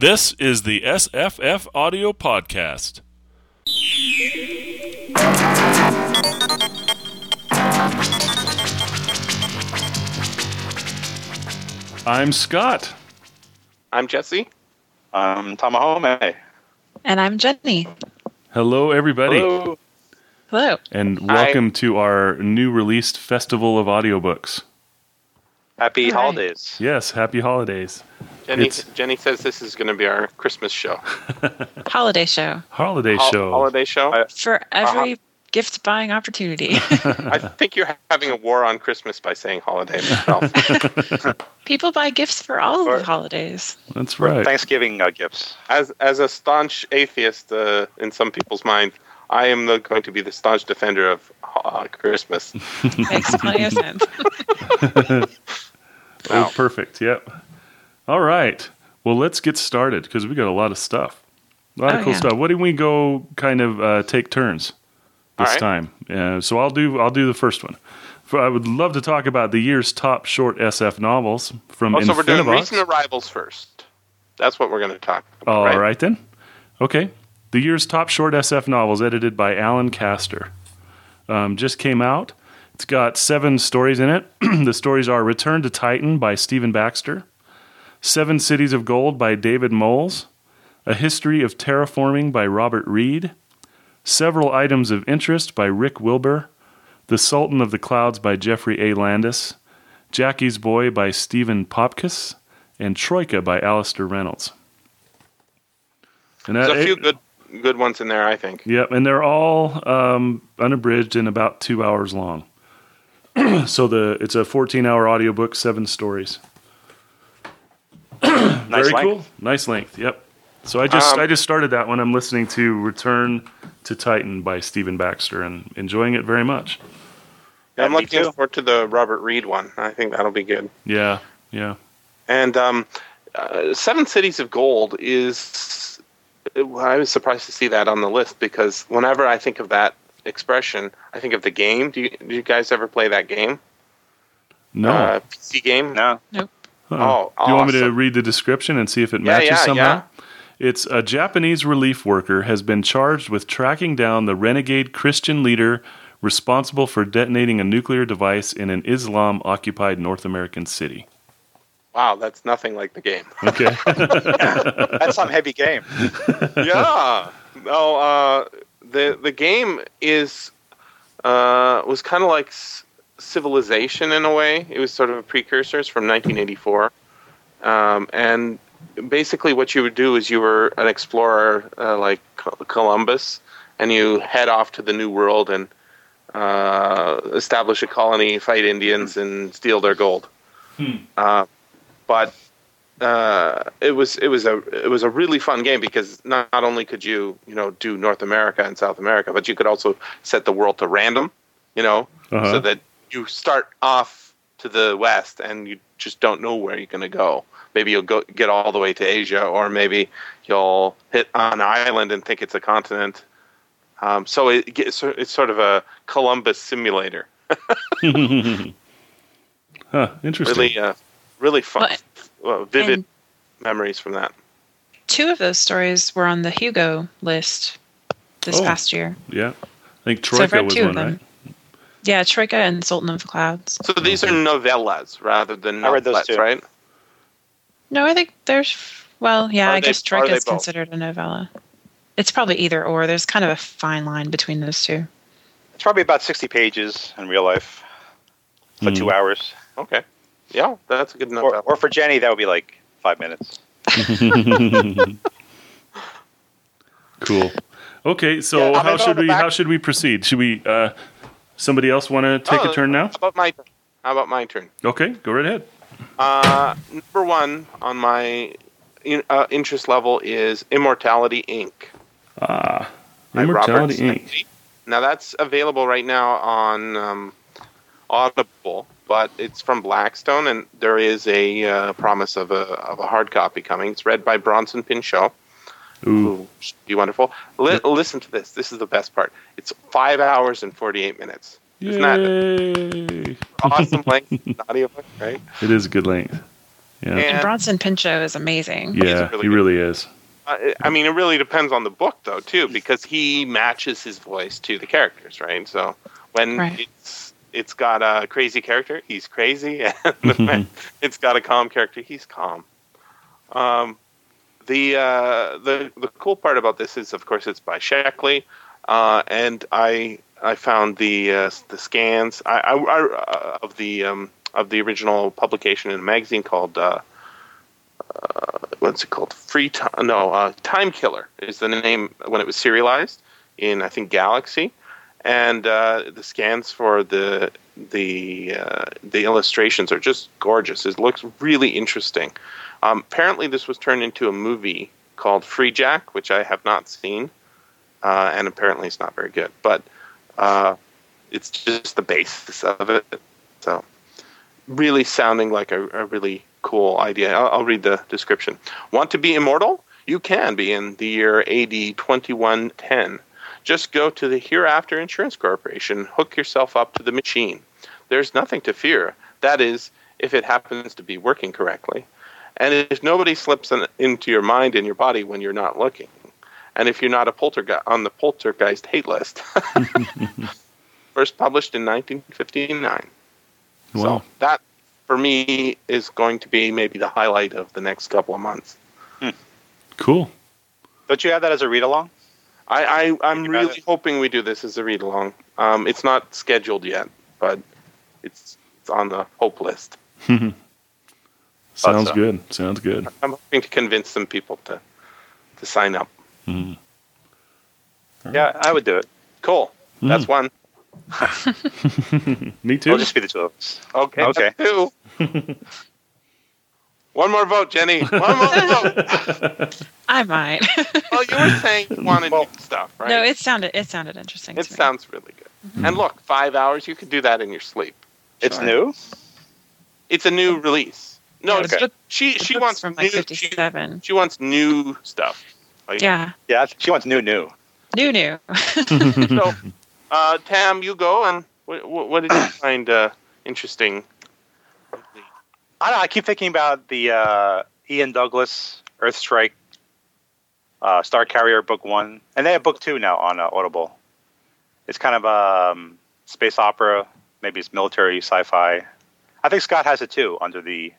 This is the SFF Audio Podcast. I'm Scott. I'm Jesse. I'm Tamahome. And I'm Jenny. Hello, everybody, Hello. Hello. and welcome to our new released Festival of Audiobooks. Happy All right. holidays. Yes, happy holidays. Jenny, It's- Jenny says this is going to be our Christmas show. Holiday show Holiday Hol- show. Holiday show. I- for every gift buying opportunity. I think you're having a war on Christmas by saying holiday myself. People buy gifts for all Or- of the holidays. That's right. Thanksgiving uh, gifts. as as a staunch atheist uh, in some people's mind, I am the, going to be the staunch defender of uh, Christmas. Makes plenty of sense. Oh, perfect. Yep. All right. Well, let's get started because we got a lot of stuff. A lot of Oh, cool yeah. stuff. What do we go kind of uh, take turns this right. time? Uh, so I'll do I'll do the first one. For, I would love to talk about the year's top short SF novels from Oh, so we're doing recent arrivals first. That's what we're going to talk about. All right? right then. Okay. The year's top short SF novels, edited by Allan Kaster, um, just came out. It's got seven stories in it. the stories are Return to Titan by Stephen Baxter, Seven Cities of Gold by David Moles, A History of Terraforming by Robert Reed, Several Items of Interest by Rick Wilber, The Sultan of the Clouds by Geoffrey A. Landis, Jackie's Boy by Steven Popkes, and Troika by Alastair Reynolds. And There's a few good good ones in there, I think. Yep, and they're all um, unabridged and about two hours long. so the it's a 14 hour audiobook, seven stories. Nice Very length. cool. Nice length. Yep. So I just Um, I just started that one. I'm listening to Return to Titan by Stephen Baxter and enjoying it very much. Yeah, I'm looking too. forward to the Robert Reed one. I think that'll be good. Yeah, yeah. And um, uh, Seven Cities of Gold is. I was surprised to see that on the list because whenever I think of that expression, I think of the game. Do you, do you guys ever play that game? No. Uh, PC game? No. Huh. oh, Do you want me to read the description and see if it Yeah, matches yeah, somehow? yeah. It's a Japanese relief worker has been charged with tracking down the renegade Christian leader responsible for detonating a nuclear device in an Islam occupied North American city. Wow, that's nothing like the game. Okay. That's some heavy game. yeah. No, uh, the the game is uh, was kind of like S- Civilization in a way. It was sort of a precursors from 1984, um, and basically what you would do is you were an explorer uh, like Columbus, and you head off to the New World and uh, establish a colony, fight Indians, and steal their gold. Uh, but uh, it was it was a it was a really fun game because not, not only could you you know do North America and South America, but you could also set the world to random, you know, Uh-huh. so that you start off to the west and you just don't know where you're going to go. Maybe you'll go get all the way to Asia, or maybe you'll hit an island and think it's a continent. Um, so it it's sort of a Columbus simulator. huh, interesting. Really, uh, really fun, Well, vivid and- memories from that. Two of those stories were on the Hugo list this Oh. past year. Yeah. I think So I've Troika read was two one, of them. right? Yeah, Troika and Sultan of the Clouds. So these are novellas rather than I read those novelettes, right? No, I think there's. Well, yeah, Are I they- guess are Troika is considered a novella. It's probably either or. There's kind of a fine line between those two. It's probably about 60 pages in real life for Mhm. two hours. Okay. Yeah, that's a good Or, or for Jenny, that would be like five minutes. Cool. Okay, so Yeah, how should we back- how should we proceed? Should we uh somebody else want to take Oh, a turn now? How about my How about my turn? Okay, go right ahead. Uh, number one on my in, uh, interest level is Immortality Inc. Ah, Immortality Inc. Now that's available right now on um, Audible, but it's from Blackstone, and there is a uh, promise of a of a hard copy coming. It's read by Bronson Pinchot, Ooh, who should be wonderful. Li- listen to this. This is the best part. It's five hours and forty eight minutes. Isn't that awesome length in audiobook, right? It is a good length. Yeah. And- And Bronson Pinchot is amazing. Yeah, really he good. really is. Uh, I mean, it really depends on the book, though, too, because he matches his voice to the characters, right? So when Right. it's it's got a crazy character, he's crazy, and when it's got a calm character, he's calm. Um, the uh, the the cool part about this is, of course, it's by Sheckley, uh, and I I found the uh, the scans I, I, I, uh, of the um, of the original publication in a magazine called. Uh, what's it called? Free time? No, uh, Time Killer is the name when it was serialized in I think Galaxy, and uh, the scans for the the uh, the illustrations are just gorgeous. It looks really interesting. Um, apparently, this was turned into a movie called Freejack, which I have not seen, uh, and apparently it's not very good. But uh, it's just the basis of it. So, really sounding like a, a really cool idea. I'll, I'll read the description. Want to be immortal? You can be in the year AD 2110. Just go to the Hereafter Insurance Corporation, hook yourself up to the machine. There's nothing to fear. That is, if it happens to be working correctly. And if nobody slips in, into your mind and your body when you're not looking. And if you're not a poltergeist on the poltergeist hate list. First published in 1959. Wow. So that, for me, is going to be maybe the highlight of the next couple of months. Hmm. Cool. Don't you have that as a read along? I, I I'm really it. hoping we do this as a read along. Um, it's not scheduled yet, but it's it's on the hope list. Sounds so. good. Sounds good. I'm hoping to convince some people to to sign up. Mhm. Yeah, I would do it. Cool. That's Mm. one. Me too. It'll just be the two of us. Okay. Okay. Two. One more vote, Jenny. One more vote. I might. Well, you were saying you wanted new stuff, right? No, it sounded it sounded interesting. it to me. sounds really good. And look, five hours. You could do that in your sleep. It's Sure. new. It's a new release. No, Yeah, it's the book- she she wants from new, like she, '57. she wants new stuff. Like, Yeah, Yeah, she wants new, new. new, new. So, uh, Tam, you go and what, what did you find uh, interesting? I know. I keep thinking about the uh, Ian Douglas Earth Strike uh, Star Carrier Book One, and they have Book Two now on uh, Audible. It's kind of um, space opera, maybe it's military sci-fi. I think Scott has it too under the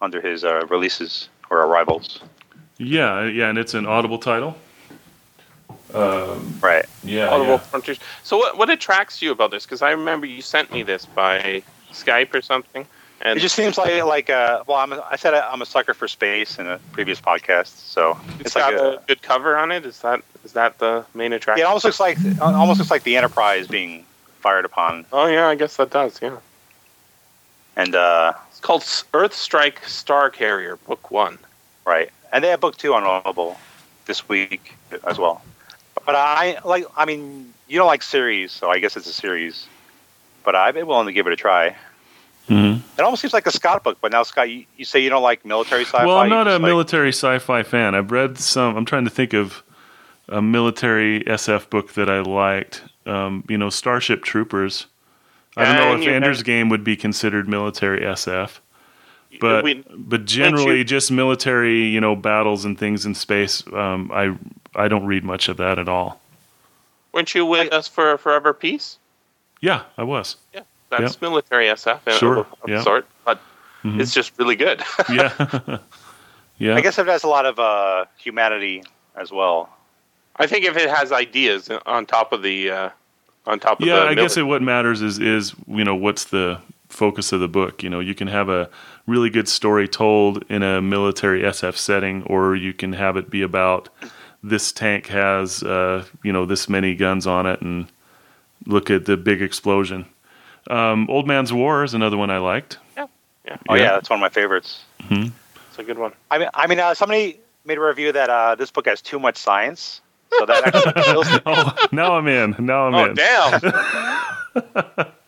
under his uh, releases or arrivals. Yeah, yeah, and it's an audible title. Um, Right. yeah, Audible yeah. Frontiers. So, what what attracts you about this? Because I remember you sent me this by Skype or something, and It just seems like like uh, well, I'm a, I said I'm a sucker for space in a previous podcast, so it's it's got like a, a good cover on it. Is that is that the main attraction? it almost looks like almost looks like the Enterprise being fired upon, Oh yeah, I guess that does. Yeah, and uh, it's called Earth Strike Star Carrier Book One. Right, and they have book two on Audible this week as well. But I like, I mean, you don't like series, so I guess it's a series. But I've been willing to give it a try. Mhm. It almost seems like a Scott book, but now Scott, you, you say you don't like military sci-fi. Well, I'm not a like- military sci-fi fan. I've read some. I'm trying to think of a military SF book that I liked. Um, you know, Starship Troopers. I don't know And if you Ender's have- Game would be considered military SF, but We- but generally you- just military, you know, battles and things in space. Um, I I don't read much of that at all. weren't you with us for Forever Peace? Yeah, I was. Yeah, that's military SF in Sure, of, of yeah. sort, but Mhm. it's just really good. Yeah, yeah. I guess it has a lot of uh, humanity as well. I think if it has ideas on top of the uh, on top of yeah the i guess it, what matters is is you know what's the focus of the book you know you can have a really good story told in a military sf setting or you can have it be about this tank has uh, you know this many guns on it and look at the big explosion um, old man's war is another one i liked yeah, yeah. Oh Yeah. yeah, that's one of my favorites. it's a good one. I mean, I mean, uh, somebody made a review that uh, this book has too much science, so that actually kills it. oh now i'm in now i'm Oh in damn!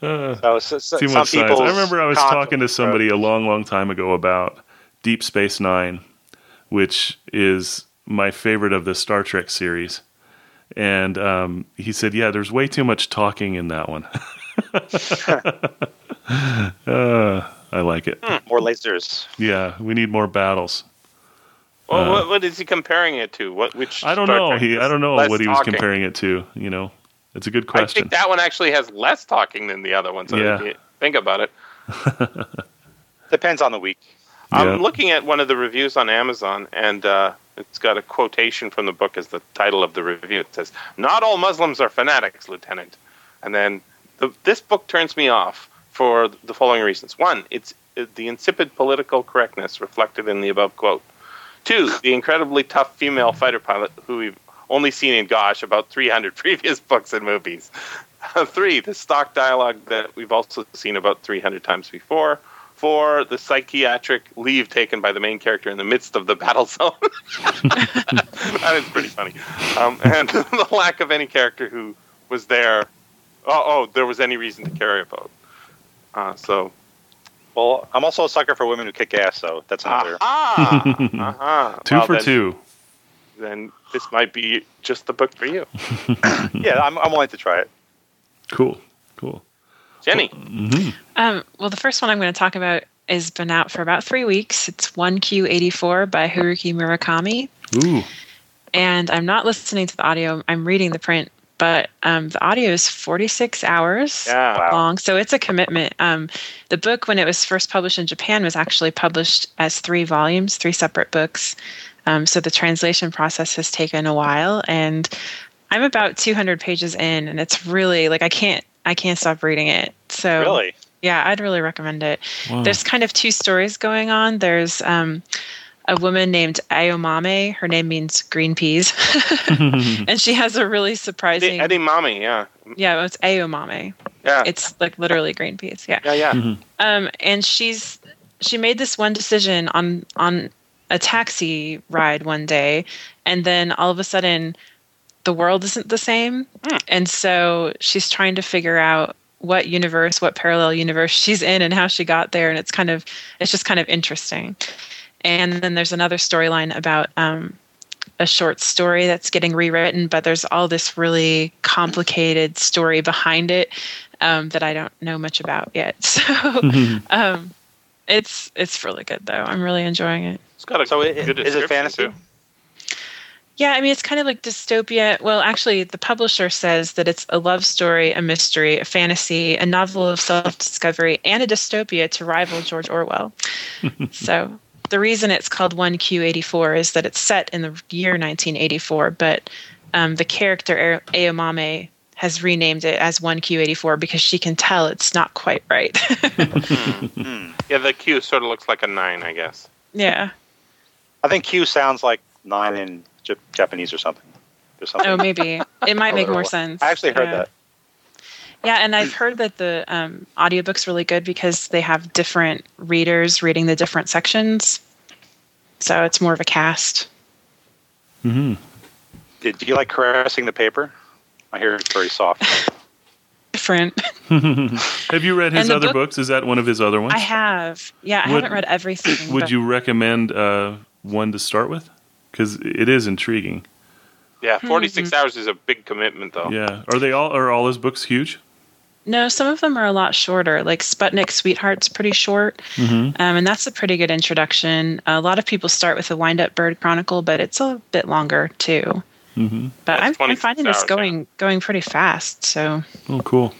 So, so, so too much science. I remember I was talking to somebody a long, long time ago about Deep Space Nine, which is my favorite of the Star Trek series. And um, he said, "Yeah, there's way too much talking in that one." uh, I like it. More lasers. Yeah, we need more battles. Well, Uh, what, what is he comparing it to? What which? I don't Star know. He, I don't know what he was talking? comparing it to. You know, it's a good question. I think that one actually has less talking than the other one. So Yeah. think about it. Depends on the week. I'm looking at one of the reviews on Amazon, and uh, it's got a quotation from the book as the title of the review. It says, "Not all Muslims are fanatics, Lieutenant." And then the, this book turns me off for the following reasons: one, it's uh, the insipid political correctness reflected in the above quote. Two, the incredibly tough female fighter pilot who we've only seen in gosh about 300 previous books and movies. Three, the stock dialogue that we've also seen about 300 times before. Four, the psychiatric leave taken by the main character in the midst of the battle zone. that is pretty funny. Um, and the lack of any character who was there. Oh, oh, there was any reason to care about. Uh, so, Well, I'm also a sucker for women who kick ass, so that's another. aha, aha. two Well, for then- two. Then this might be just the book for you, Yeah, I'm, I'm willing to try it. Cool. Cool. Jenny. Um, well, the first one I'm going to talk about has been out for about three weeks. It's 1Q84 by Haruki Murakami. Ooh. And I'm not listening to the audio, I'm reading the print, but um, the audio is 46 hours Yeah. Wow. long. So it's a commitment. Um, the book, when it was first published in Japan, was actually published as three volumes, three separate books. Um, so the translation process has taken a while. And I'm about 200 pages in, and it's really like I can't. I can't stop reading it. So Really? yeah, I'd really recommend it. Wow. There's kind of two stories going on. There's um, a woman named Aomame. Her name means green peas, and she has a really surprising. Eddie Mommy, yeah. Yeah, it's Aomame. Yeah. It's like literally green peas. Yeah. yeah, yeah. Um, and she's she made this one decision on on a taxi ride one day, and then all of a sudden, the world isn't the same, Hmm. and so she's trying to figure out what universe, what parallel universe she's in, and how she got there, and it's kind of it's just kind of interesting. And then there's another storyline about um, a short story that's getting rewritten, but there's all this really complicated story behind it um, that I don't know much about yet. So um, it's it's really good though. I'm really enjoying it. It's got a So i- good is it fantasy? too. Yeah, I mean it's kind of like dystopia. Well, actually, the publisher says that it's a love story, a mystery, a fantasy, a novel of self-discovery, and a dystopia to rival George Orwell. so the reason it's called 1Q84 is that it's set in the year 1984, but um, the character A- Aomame has renamed it as 1Q84 because she can tell it's not quite right. Yeah, the Q sort of looks like a nine, I guess. yeah. I think Q sounds like nine in J- Japanese or something. There's something. Oh, maybe it might make more sense. I actually heard Yeah. that. Yeah, and I've heard that the um, audiobook's really good because they have different readers reading the different sections. So it's more of a cast. hmm Did, do you like caressing the paper? I hear it's very soft. Different. Have you read his other book- books? Is that one of his other ones? I have. Yeah, I Would- haven't read everything. Would but- you recommend uh, one to start with? Because it is intriguing. Yeah, Hmm. 46 hours is a big commitment, though. Yeah. Are they all? Are all his books huge? No, some of them are a lot shorter. Like Sputnik Sweetheart's pretty short, Mm-hmm. um, and that's a pretty good introduction. A lot of people start with the Wind Up Bird Chronicle, but it's a bit longer too. Mm-hmm. But I'm, I'm 26 finding this hours, going going pretty fast. So Oh, cool.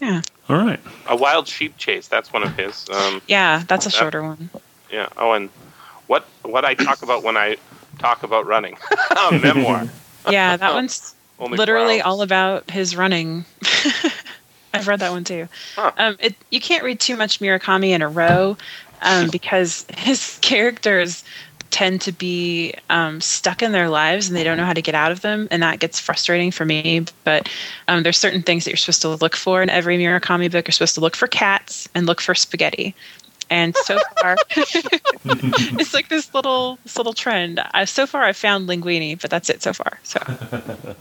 yeah, All right. A Wild Sheep Chase, that's one of his. Um, yeah, that's a Yeah. shorter one. yeah. Oh, and what what I talk about when I talk about running. a memoir. Yeah, that one's Only literally all about his running. I've read that one too. Huh. Um, it, you can't read too much Murakami in a row um, because his characters tend to be um, stuck in their lives and they don't know how to get out of them, and that gets frustrating for me. But um, there's certain things that you're supposed to look for in every Murakami book. You're supposed to look for cats and look for spaghetti. And so far, it's like this little this little trend. I, so far, I've found linguini, but that's it so far. So.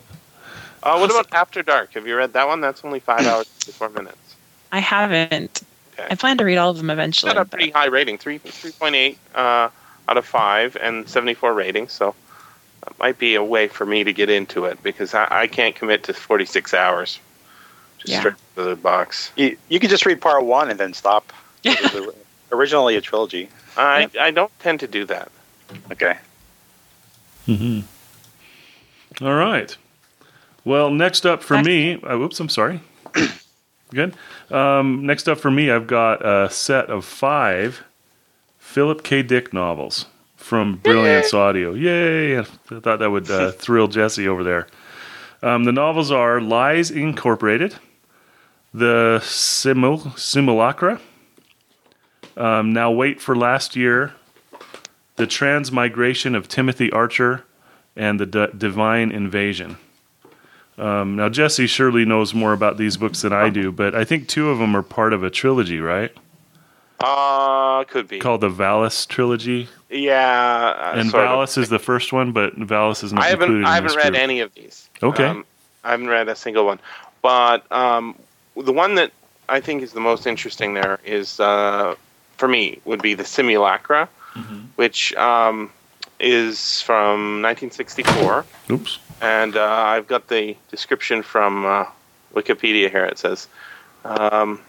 Uh, what about After Dark? Have you read that one? That's only five hours and four minutes. I haven't. Okay. I plan to read all of them It's eventually. got a but- pretty high rating, three three point eight uh, out of five, and seventy four ratings. So that might be a way for me to get into it because I, I can't commit to forty six hours. Just Yeah. straight to the box. You, you could just read part one and then stop. It was originally a trilogy. I I don't tend to do that. Okay. Hmm. All right. Well, next up for me, uh, whoops, I'm sorry. Good. Um, next up for me, I've got a set of five Philip K. Dick novels from Brilliance Audio. Yay! I thought that would uh, thrill Jesse over there. Um, the novels are Lies Incorporated, The Simul- Simulacra, um, Now Wait for Last Year, The Transmigration of Timothy Archer, and The D- Divine Invasion. Um, now, Jesse surely knows more about these books than I do, but I think two of them are part of a trilogy, right? Uh, could be. Called the Valis trilogy. yeah. uh, and of. Valis is the first one, but Valis is not I haven't included I haven't read group. any of these. Okay. Um, I haven't read a single one, but um, the one that I think is the most interesting there is uh, for me would be the Simulacra, Mm-hmm. which um, is from 1964, Oops. And uh, I've got the description from uh, Wikipedia here. It says. Um,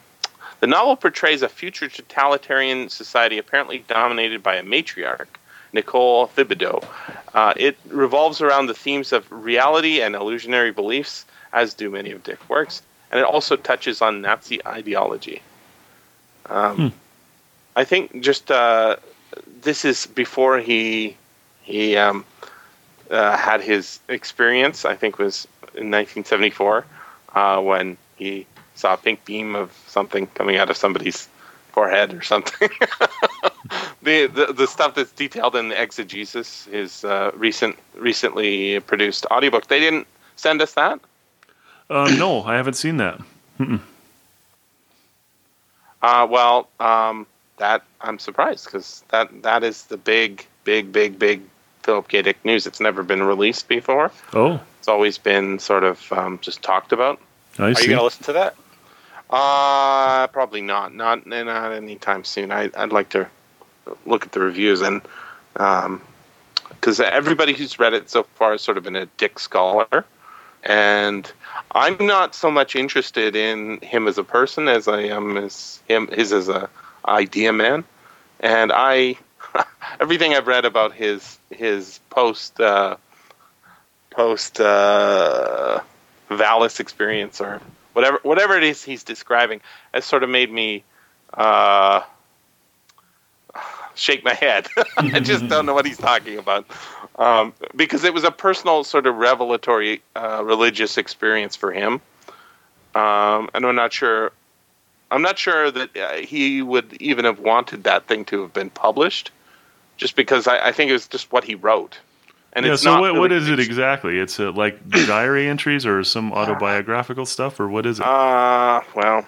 the novel portrays a future totalitarian society apparently dominated by a matriarch, Nicole Thibodeaux. Uh, it revolves around the themes of reality and illusionary beliefs, as do many of Dick's works, and it also touches on Nazi ideology. Um, I think just uh, this is before he he um, uh, had his experience. I think was in 1974 uh, when he saw a pink beam of something coming out of somebody's forehead or something. the, the the stuff that's detailed in the exegesis is uh, recent recently produced audiobook. They didn't send us that. Um, no, I haven't seen that. Uh, well, um, that I'm surprised because that that is the big, big, big, big Philip K. Dick news. It's never been released before. Oh, It's always been sort of um, just talked about. I Are you going to listen to that? Uh, probably not. Not not anytime soon. I, I'd like to look at the reviews and because everybody who's read it so far has sort of been a Dick scholar, and I'm not so much interested in him as a person as I am as him his as a idea man, and I everything I've read about his his post uh, post uh, Valis experience or whatever whatever it is he's describing has sort of made me uh, shake my head. I just don't know what he's talking about um, because it was a personal sort of revelatory uh, religious experience for him, um, and I'm not sure. I'm not sure that uh, he would even have wanted that thing to have been published, just because I, I think it was just what he wrote. And yeah. it's So not what, what really is it exactly? It's uh, like diary entries or some autobiographical stuff, or what is it? Uh, well,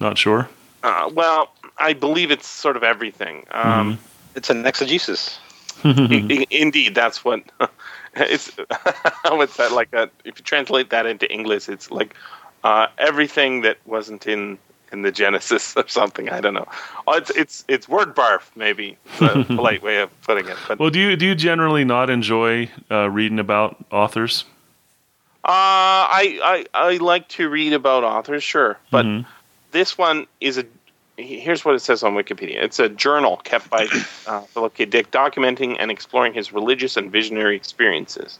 Not sure. Uh, well, I believe it's sort of everything. Um, It's an exegesis. Mm-hmm. i- i- indeed, that's what it's. what's that like? A, if you translate that into English, it's like uh, everything that wasn't in in the Genesis or something. I don't know. Oh, it's it's it's word barf, maybe the polite way of putting it. But Well, do you do you generally not enjoy uh, reading about authors? Uh, I, I I like to read about authors, sure, but Mhm. this one is a. Here's what it says on Wikipedia. It's a journal kept by uh, Philip K. Dick, documenting and exploring his religious and visionary experiences.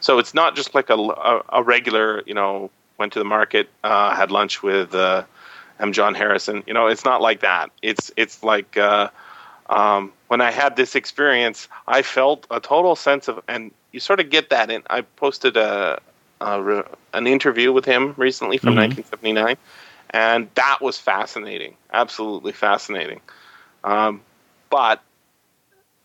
So it's not just like a, a, a regular, you know, went to the market, uh, had lunch with uh, M. John Harrison. You know, it's not like that. It's it's like uh, um, when I had this experience, I felt a total sense of, and you sort of get that. And I posted a, a re- an interview with him recently from Mhm. 1979, and that was fascinating, absolutely fascinating. Um, but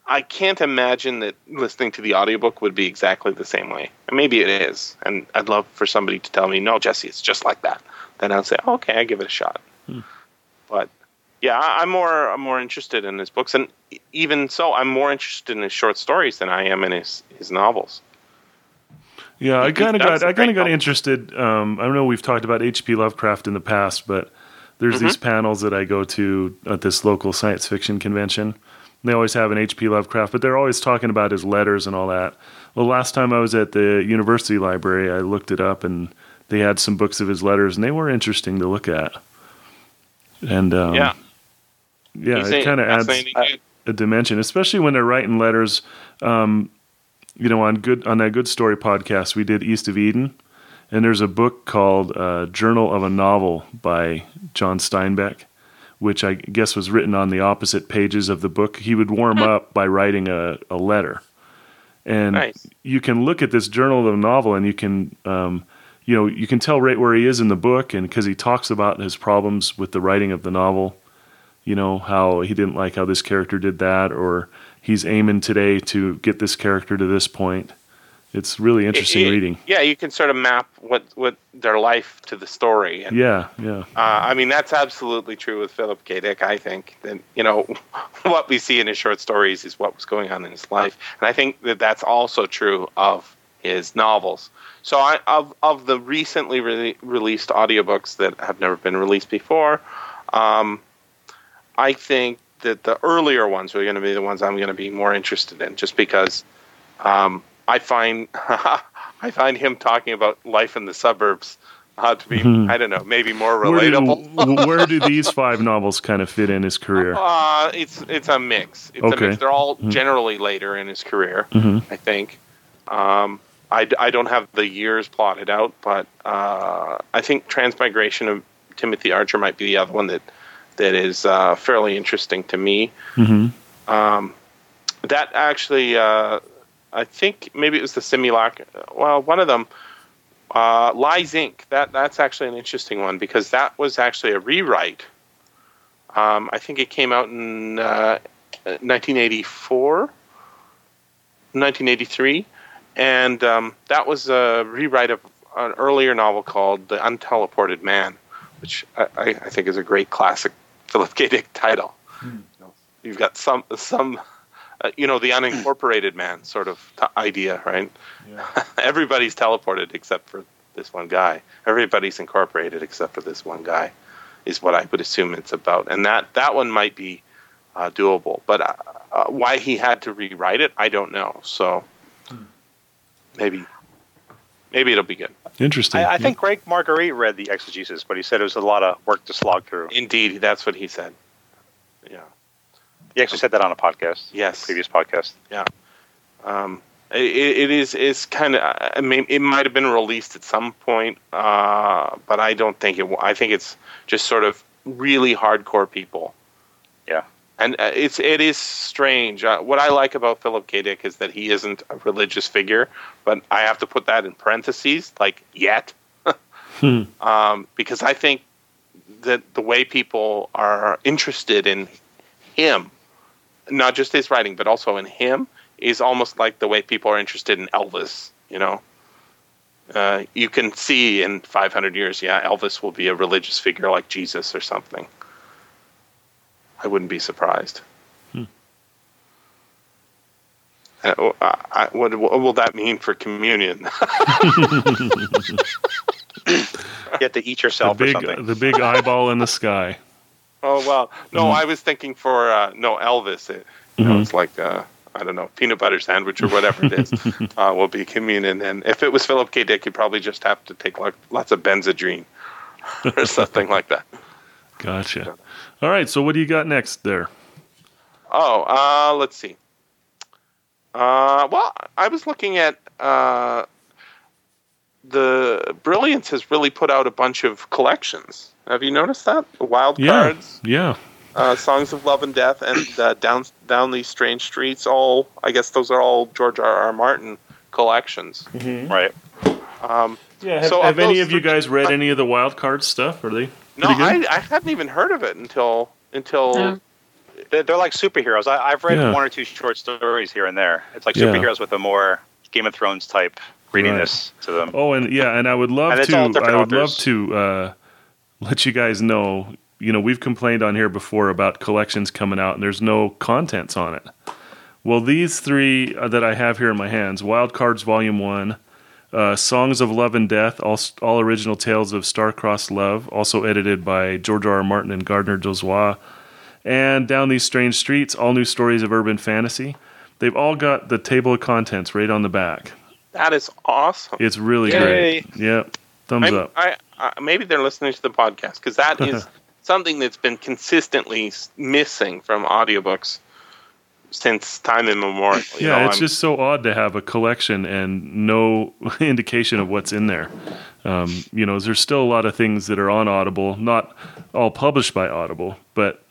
I can't imagine that listening to the audiobook would be exactly the same way. And maybe it is, and I'd love for somebody to tell me, "No, Jesse, it's just like that." Then I'll say, "Okay, I give it a shot." But yeah, I'm more I'm more interested in his books, and even so, I'm more interested in his short stories than I am in his his novels. Yeah, I kind of got I kind of got novel. interested. Um, I don't know we've talked about H.P. Lovecraft in the past, but there's Mm-hmm. these panels that I go to at this local science fiction convention. They always have an H.P. Lovecraft, but they're always talking about his letters and all that. Well, last time I was at the university library, I looked it up, and they had some books of his letters, and they were interesting to look at. And um, Yeah. yeah, He's it kind of adds a dimension, especially when they're writing letters. Um, you know, on good on that Good Story podcast, we did East of Eden, and there's a book called uh, Journal of a Novel by John Steinbeck, which I guess was written on the opposite pages of the book. He would warm up by writing a, a letter, and Nice. you can look at this journal of a novel, and you can. Um, you know, you can tell right where he is in the book, and because he talks about his problems with the writing of the novel, you know how he didn't like how this character did that or he's aiming today to get this character to this point it's really interesting It- it- reading Yeah, you can sort of map what what their life to the story. And, yeah yeah uh, I mean, that's absolutely true with Philip K. Dick. I think that you know what we see in his short stories is what was going on in his life, and I think that that's also true of his novels. So, I, of of the recently re- released audiobooks that have never been released before, um, I think that the earlier ones are going to be the ones I'm going to be more interested in, just because um, I find I find him talking about life in the suburbs uh, to be I don't know maybe more where do, relatable. where do these five novels kind of fit in his career Uh, it's it's a mix. It's a Okay. mix. They're all generally later in his career, Mhm. I think. Um, I, I don't have the years plotted out, but uh, I think Transmigration of Timothy Archer might be the other one that that is uh, fairly interesting to me. hmm Um, that actually, uh, I think maybe it was the Simulac. Well, one of them, uh, Lies Inc. That that's actually an interesting one because that was actually a rewrite. Um, I think it came out in uh, 1984, 1983, and um, that was a rewrite of an earlier novel called The Unteleported Man, which I, I, think is a great classic Philip K. Dick title. You've got some some uh, you know the unincorporated man sort of t- idea, right? Everybody's teleported except for this one guy. Everybody's incorporated except for this one guy, is what I would assume it's about. And that that one might be uh, doable, but uh, uh, why he had to rewrite it, I don't know. So maybe maybe it'll be good. interesting I, I think Gregg Margarite read the exegesis, but he said it was a lot of work to slog through. Indeed, that's what he said. Yeah. He actually said that on a podcast, Yes. previous podcast. Um, it, it is is kind of. I mean, it might have been released at some point, uh, but I don't think it. I think it's just sort of really hardcore people. Yeah. And uh, it's it is strange. Uh, what I like about Philip K. Dick is that he isn't a religious figure, but I have to put that in parentheses, like yet, Hmm. um, because I think that the way people are interested in him, not just his writing, but also in him, is almost like the way people are interested in Elvis. You know, uh, you can see in 500 years, yeah, Elvis will be a religious figure like Jesus or something. I wouldn't be surprised. Hmm. Uh, I, I, what, what will that mean for communion? You have to eat the yourself or something. the big eyeball in the sky oh well, no, Mhm. I was thinking for uh, no Elvis. It, you know, Mhm. it's like uh, I don't know peanut butter sandwich or whatever it is uh, will be communion. And if it was Philip K. Dick, he'd probably just have to take like lots of Benzedrine or something like that. gotcha all right so what do you got next there Oh, uh, let's see. Uh, well, I was looking at uh, the Brilliance has really put out a bunch of collections. Have you noticed that? The Wild yeah Cards, yeah uh, Songs of Love and Death, and uh, Down Down These Strange Streets. All I guess those are all George R. R. Martin collections. right. Um, yeah have, So of have any of you guys read any of the wild card stuff are they no. I, I hadn't even heard of it until until No. They're, they're like superheroes. I, I've read Yeah. one or two short stories here and there. It's like Yeah. superheroes with a more Game of Thrones type readiness to them. Oh, and yeah, and I would love to. I would love to uh, let you guys know. You know, we've complained on here before about collections coming out and there's no contents on it. Well, these three uh, that I have here in my hands: Wild Cards Volume One, uh, Songs of Love and Death, all all original tales of star-crossed love, also edited by George R. R. Martin and Gardner Dozois, and Down These Strange Streets, all new stories of urban fantasy. They've all got the table of contents right on the back. that is awesome. It's really Yay. great. Yeah, thumbs I'm- up. I, I maybe they're listening to the podcast because that is something that's been consistently missing from audiobooks since time immemorial. you Yeah, know, it's I'm- just so odd to have a collection and no indication of what's in there. Um, you know, there's still a lot of things that are on Audible, not all published by Audible, but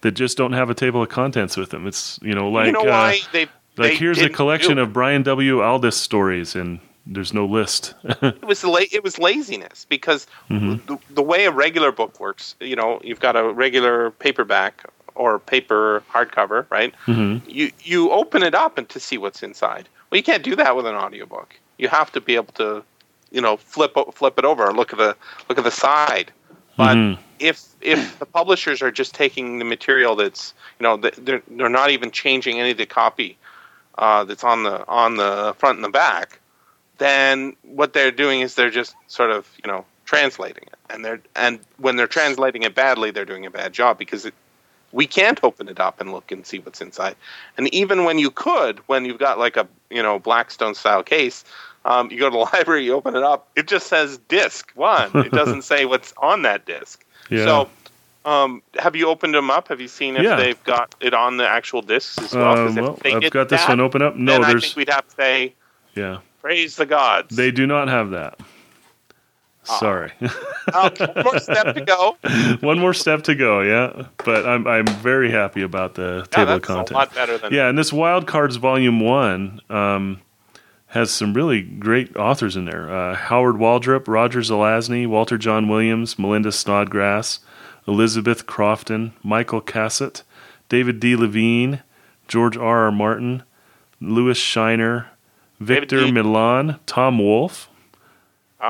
that just don't have a table of contents with them. It's you know like you know uh, why they like they here's a collection of Brian W. Aldiss stories, and there's no list. it was la- it was laziness because Mm-hmm. the, the way a regular book works, you know, you've got a regular paperback or paper hardcover, right? Mm-hmm. You you open it up and to see what's inside. Well, you can't do that with an audiobook. You have to be able to, you know, flip flip it over and look at the look at the side. But Mhm. if if the publishers are just taking the material that's you know they're they're not even changing any of the copy uh, that's on the on the front and the back, then what they're doing is they're just sort of you know translating it, and they're and when they're translating it badly, they're doing a bad job because it, we can't open it up and look and see what's inside. And even when you could, when you've got like a you know Blackstone style case, um, you go to the library, you open it up, it just says disc one. It doesn't say what's on that disc. Yeah. So. Um, have you opened them up? Have you seen if Yeah. they've got it on the actual discs as well? Um, well, I've got this that, one open up. No, then I there's think we'd have to say yeah. praise the gods. They do not have that. Ah. Sorry. Okay, one more step to go. One more step to go, yeah. But I'm I'm very happy about the Yeah, table of contents. a lot better than Yeah, and this Wild Cards Volume One um, has some really great authors in there: uh, Howard Waldrop, Roger Zelazny, Walter Jon Williams, Melinda Snodgrass, Elizabeth Crofton, Michael Cassutt, David D. Levine, George R. R. Martin, Lewis Shiner, Victor Milan, Tom Wolfe,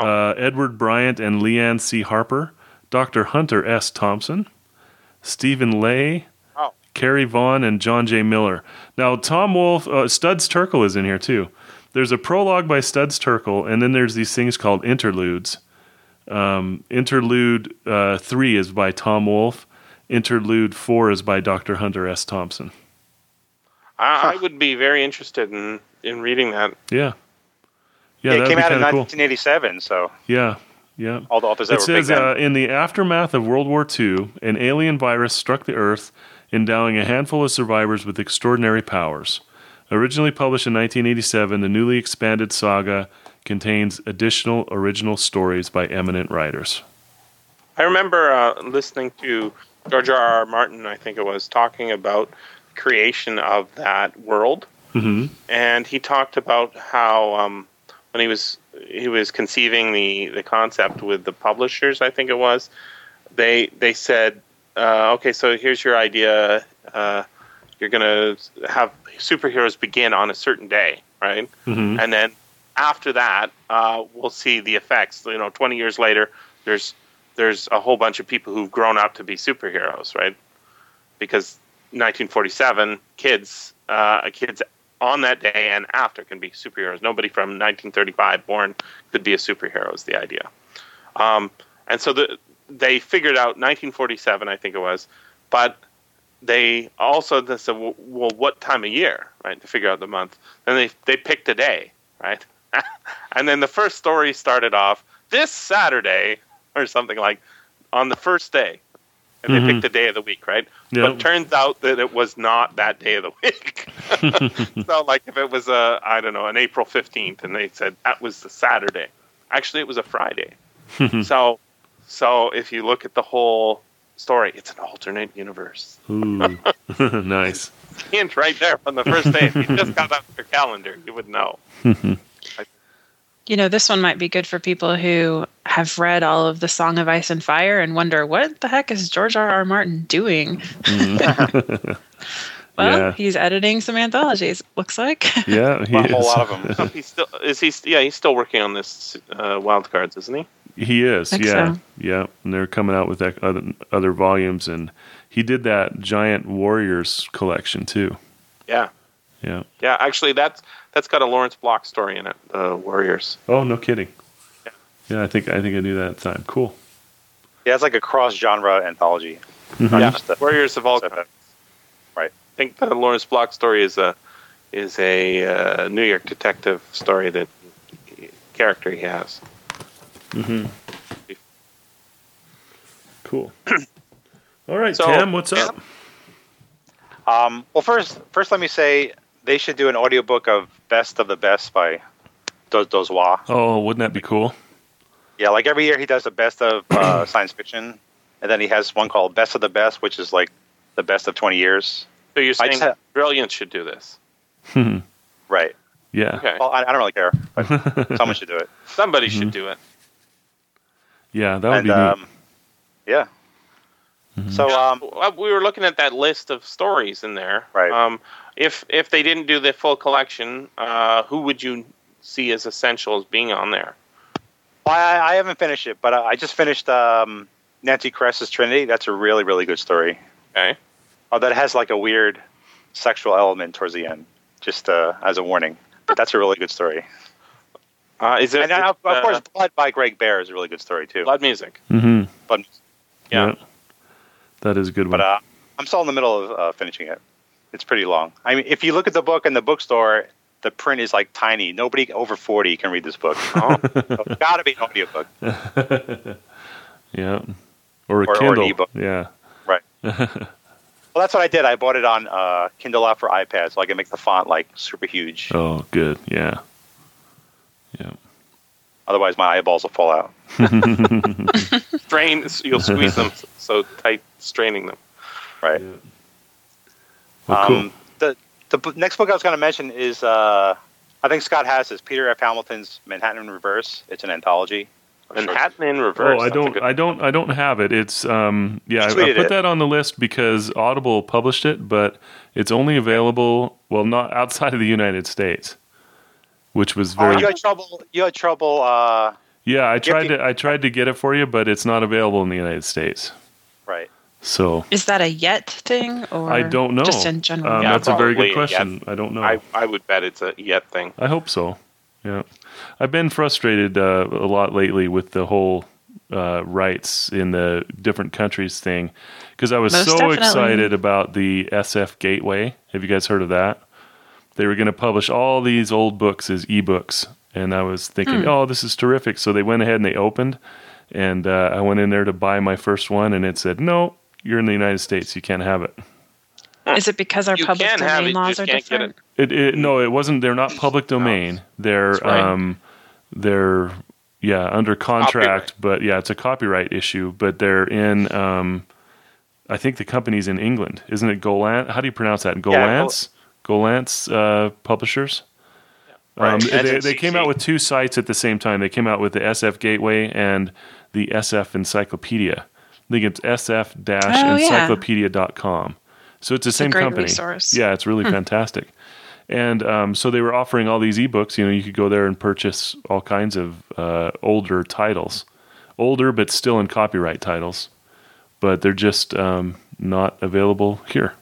Oh. uh, Edward Bryant and Leanne C. Harper, Dr. Hunter S. Thompson, Stephen Leigh, Oh. Carrie Vaughn, and John J. Miller. Now, Tom Wolfe, uh, Studs Terkel is in here too. There's a prologue by Studs Terkel, and then there's these things called interludes. Um, interlude uh, three is by Tom Wolfe. Interlude four is by Dr. Hunter S. Thompson. I, I would be very interested in in reading that. Yeah. Yeah, it came out in kinda cool. 1987, so Yeah, yeah. all the authors that It were says uh, in the aftermath of World War II, an alien virus struck the Earth, endowing a handful of survivors with extraordinary powers. Originally published in 1987, the newly expanded saga contains additional original stories by eminent writers. I remember uh, listening to George R. R. Martin, I think it was, talking about creation of that world, hmm and he talked about how um, when he was he was conceiving the the concept with the publishers, I think it was, they they said, uh, okay, so here's your idea. Uh, you're gonna have superheroes begin on a certain day, right? hmm and then after that, uh, we'll see the effects. You know, twenty years later, there's there's a whole bunch of people who've grown up to be superheroes, right? Because 1947, kids, uh, kids on that day and after can be superheroes. Nobody from 1935 born could be a superhero. Is the idea, um, and so the, they figured out 1947, I think it was, but they also they said, well, well, what time of year, right? To figure out the month. Then they they picked a day, right? and then the first story started off this Saturday or something like on the first day. And they Mhm. picked the day of the week, right? Yeah. But turns out that it was not that day of the week. so, like, if it was a, I don't know, an April 15th, and they said that was the Saturday. Actually, it was a Friday. so, so if you look at the whole story, it's an alternate universe. Ooh, nice. Hint right there from the first day. If you just got up your calendar, you would know. You know, this one might be good for people who have read all of the Song of Ice and Fire and wonder what the heck is George R. R. Martin doing? Mhm. Well, Yeah. he's editing some anthologies. Looks like. yeah, he a whole is. lot of them. So he's still is he? Yeah, he's still working on this uh, wild cards, isn't he? He is, Think yeah, so. yeah. And they're coming out with that other, other volumes, and he did that Giant Warriors collection too. Yeah, Yeah. yeah. Actually, that's that's got a Lawrence Block story in it. The Warriors. Oh, no kidding. Yeah. Yeah, I think I think I knew that at the time. Cool. Yeah, it's like a cross-genre anthology. Mhm. Yeah, the- Warriors of all. so- kinds. I think the Lawrence Block story is a is a uh, New York detective story that character he has. Mm-hmm. Cool. All right, So- Tim, what's up? Um, well, first, first, let me say they should do an audiobook of Best of the Best by Do- Dozois. Oh, wouldn't that be cool? Yeah, like every year he does the best of uh, science fiction, and then he has one called Best of the Best, which is like the best of 20 years. So you're I saying just had- Brilliance should do this? Right. yeah. Okay. Well, I, I don't really care, but someone should do it. Somebody Mm-hmm. should do it. Yeah, that would and be neat. um, yeah. So um, we were looking at that list of stories in there. Right. Um, if if they didn't do the full collection, uh, who would you see as essential as being on there? I, I haven't finished it, but I I just finished um, Nancy Kress's Trinity. That's a really, really good story. Okay. Oh, that has like a weird sexual element towards the end, just uh, as a warning. But that's a really good story. Uh, is it And uh, of, of uh, course, Blood by Greg Bear is a really good story too. blood music? hmm But Yeah. That is a good one. but uh, I'm still in the middle of uh, finishing it. It's pretty long. I mean, if you look at the book in the bookstore, the print is like tiny. Nobody over 40 can read this book. Oh, it's got to be an audiobook. yeah. Or a Or- or Kindle. ebook. Yeah. Right. well, that's what I did. I bought it on uh, Kindle app for iPad, so I can make the font like super huge. Oh, good. Yeah. Yeah. Otherwise, my eyeballs will fall out. strain. You'll squeeze them so tight, straining them. Right. Well, cool. Um, the the b- next book I was going to mention is uh, I think Scott has this Peter F. Hamilton's Manhattan in Reverse. It's an anthology. Manhattan in reverse. Oh, I don't, I don't, I don't have it. It's, um, yeah, I, I put it. that on the list because Audible published it, but it's only available, well, not outside of the United States, which was Oh, very, you had trouble. You had trouble. Uh, yeah. I tried Gifting- to, I tried to get it for you, but it's not available in the United States. right. So Is that a yet thing or I don't know. Just in general. Um, Yeah, that's a very good question. I don't know. I, I would bet it's a yet thing. I hope so. Yeah, I've been frustrated uh, a lot lately with the whole uh, rights in the different countries thing because I was Most so definitely. excited about the SF Gateway. Have you guys heard of that? They were going to publish all these old books as ebooks, and I was thinking, Hmm. oh, this is terrific. So they went ahead and they opened, and uh, I went in there to buy my first one, and it said, no, you're in the United States, you can't have it. Is it because our You public can have domain it, laws just are can't get different? It, it no, it wasn't. They're not public domain. They're right. um, they're yeah under contract, Copyright. but yeah, it's a copyright issue. But they're in. Um, I think the company's in England, isn't it? Golan. How do you pronounce that? Gol- Gollancz. Gollancz uh, Publishers. Right. Um, they, they came out with two sites at the same time. They came out with the SF Gateway and the SF Encyclopedia. I think it's Oh, yeah. sf-encyclopedia.com. So it's the a same great company. resource. Yeah, it's really fantastic. And um, so they were offering all these ebooks. You know, you could go there and purchase all kinds of uh, older titles, older but still in copyright titles, but they're just um, not available here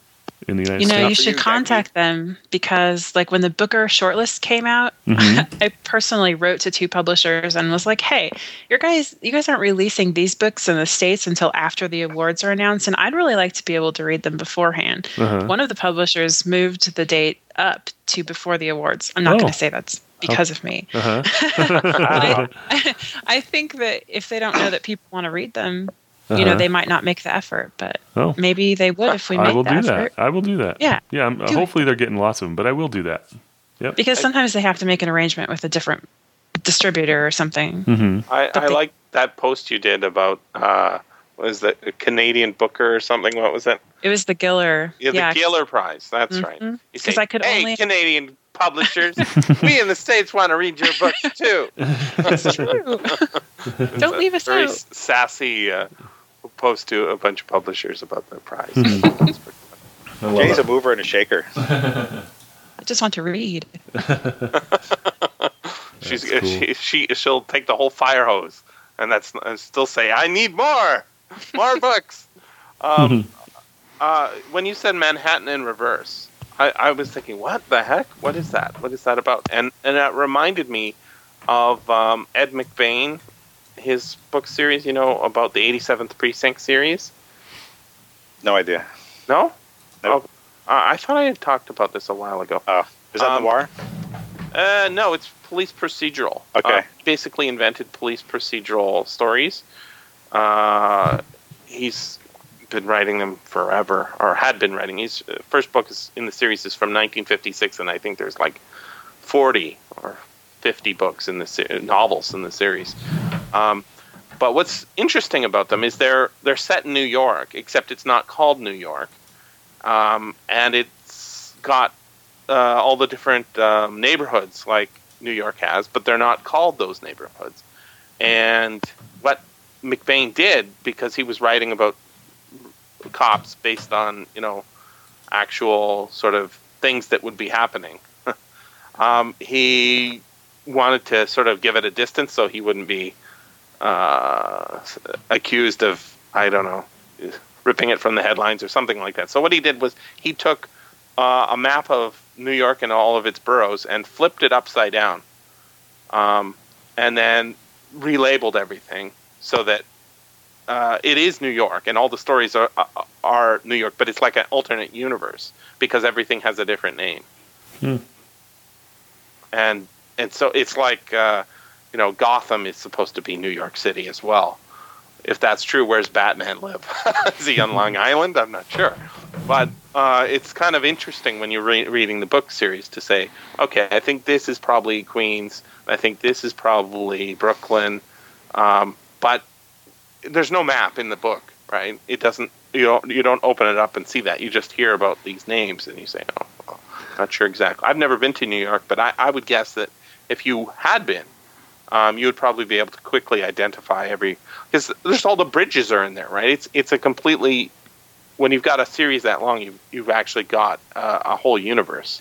in the United You know, States. you should you, contact them because, like, when the Booker shortlist came out, Mm-hmm. I personally wrote to two publishers and was like, "Hey, your guys, you guys aren't releasing these books in the states until after the awards are announced, and I'd really like to be able to read them beforehand." Uh-huh. One of the publishers moved the date up to before the awards. I'm not Oh. going to say that's because of me. Uh-huh. I, I think that if they don't know that people want to read them, you know, Uh-huh. they might not make the effort, but Oh. maybe they would if we make I will the do effort. that. I will do that. Yeah, Yeah. I'm, do it. hopefully they're getting lots of them, but I will do that. Yep. Because sometimes they have to make an arrangement with a different distributor or something. hmm I, I they- like that post you did about uh, what is that a Canadian Booker or something? What was that? It was the Giller. Yeah, the Giller Prize. That's right. Mhm. You 'Cause say, I could hey, only- Canadian publishers, we in the states want to read your books too. That's true. Don't leave us Very out. s- sassy uh, post to a bunch of publishers about the prize. Jenny's a mover and a shaker. I just want to read. She's cool. she, she she'll take the whole fire hose and that's and still say I need more, more books. Um, uh, when you said Manhattan in reverse, I, I was thinking, what the heck? What is that? What is that about? And and that reminded me of um, Ed McBain, his book series. You know about the 87th Precinct series. No idea. No. Nope. Oh, I I thought I had talked about this a while ago. Oh, is that Um, noir? Uh, no, it's police procedural. Okay. Uh, basically invented police procedural stories. Uh, he's been writing them forever, or had been writing. His uh, first book is in the series is from 1956, and I think there's like 40 or 50 books in the se- novels in the series. Um, but what's interesting about them is they're they're set in New York, except it's not called New York, um, and it's got uh, all the different um, neighborhoods like New York has, but they're not called those neighborhoods. And what McBain did, because he was writing about cops based on you know actual sort of things that would be happening, um, he wanted to sort of give it a distance so he wouldn't be uh, accused of I don't know ripping it from the headlines or something like that. So what he did was he took uh, a map of New York and all of its boroughs and flipped it upside down, um, and then relabeled everything so that uh, it is New York and all the stories are are New York, but it's like an alternate universe because everything has a different name. Hmm. And and so it's like uh, you know Gotham is supposed to be New York City as well. If that's true, where's Batman live? is he on Long Island? I'm not sure. But uh, it's kind of interesting when you're re- reading the book series to say, okay, I think this is probably Queens. I think this is probably Brooklyn. Um, but there's no map in the book, right? It doesn't. You don't. You don't open it up and see that. You just hear about these names and you say, oh, well, not sure exactly. I've never been to New York, but I, I would guess that if you had been, um, you would probably be able to quickly identify every because there's all the bridges are in there, right? It's it's a completely when you've got a series that long, you you've actually got uh, a whole universe.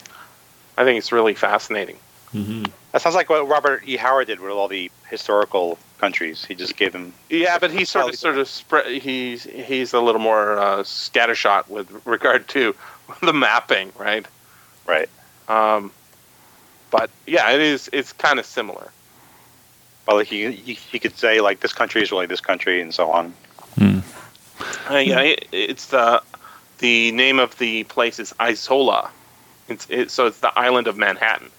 I think it's really fascinating. Mm-hmm. That sounds like what Robert E. Howard did with all the historical countries. He just gave them. Yeah, but he's sort of sort of spread. He's he's a little more uh, scattershot with regard to the mapping, right? Right. Um, but yeah, it is. It's kind of similar. Well, like he, he he could say like this country is really this country and so on. Uh, yeah, it, it's the the name of the place is Isola. It's it, so it's the island of Manhattan.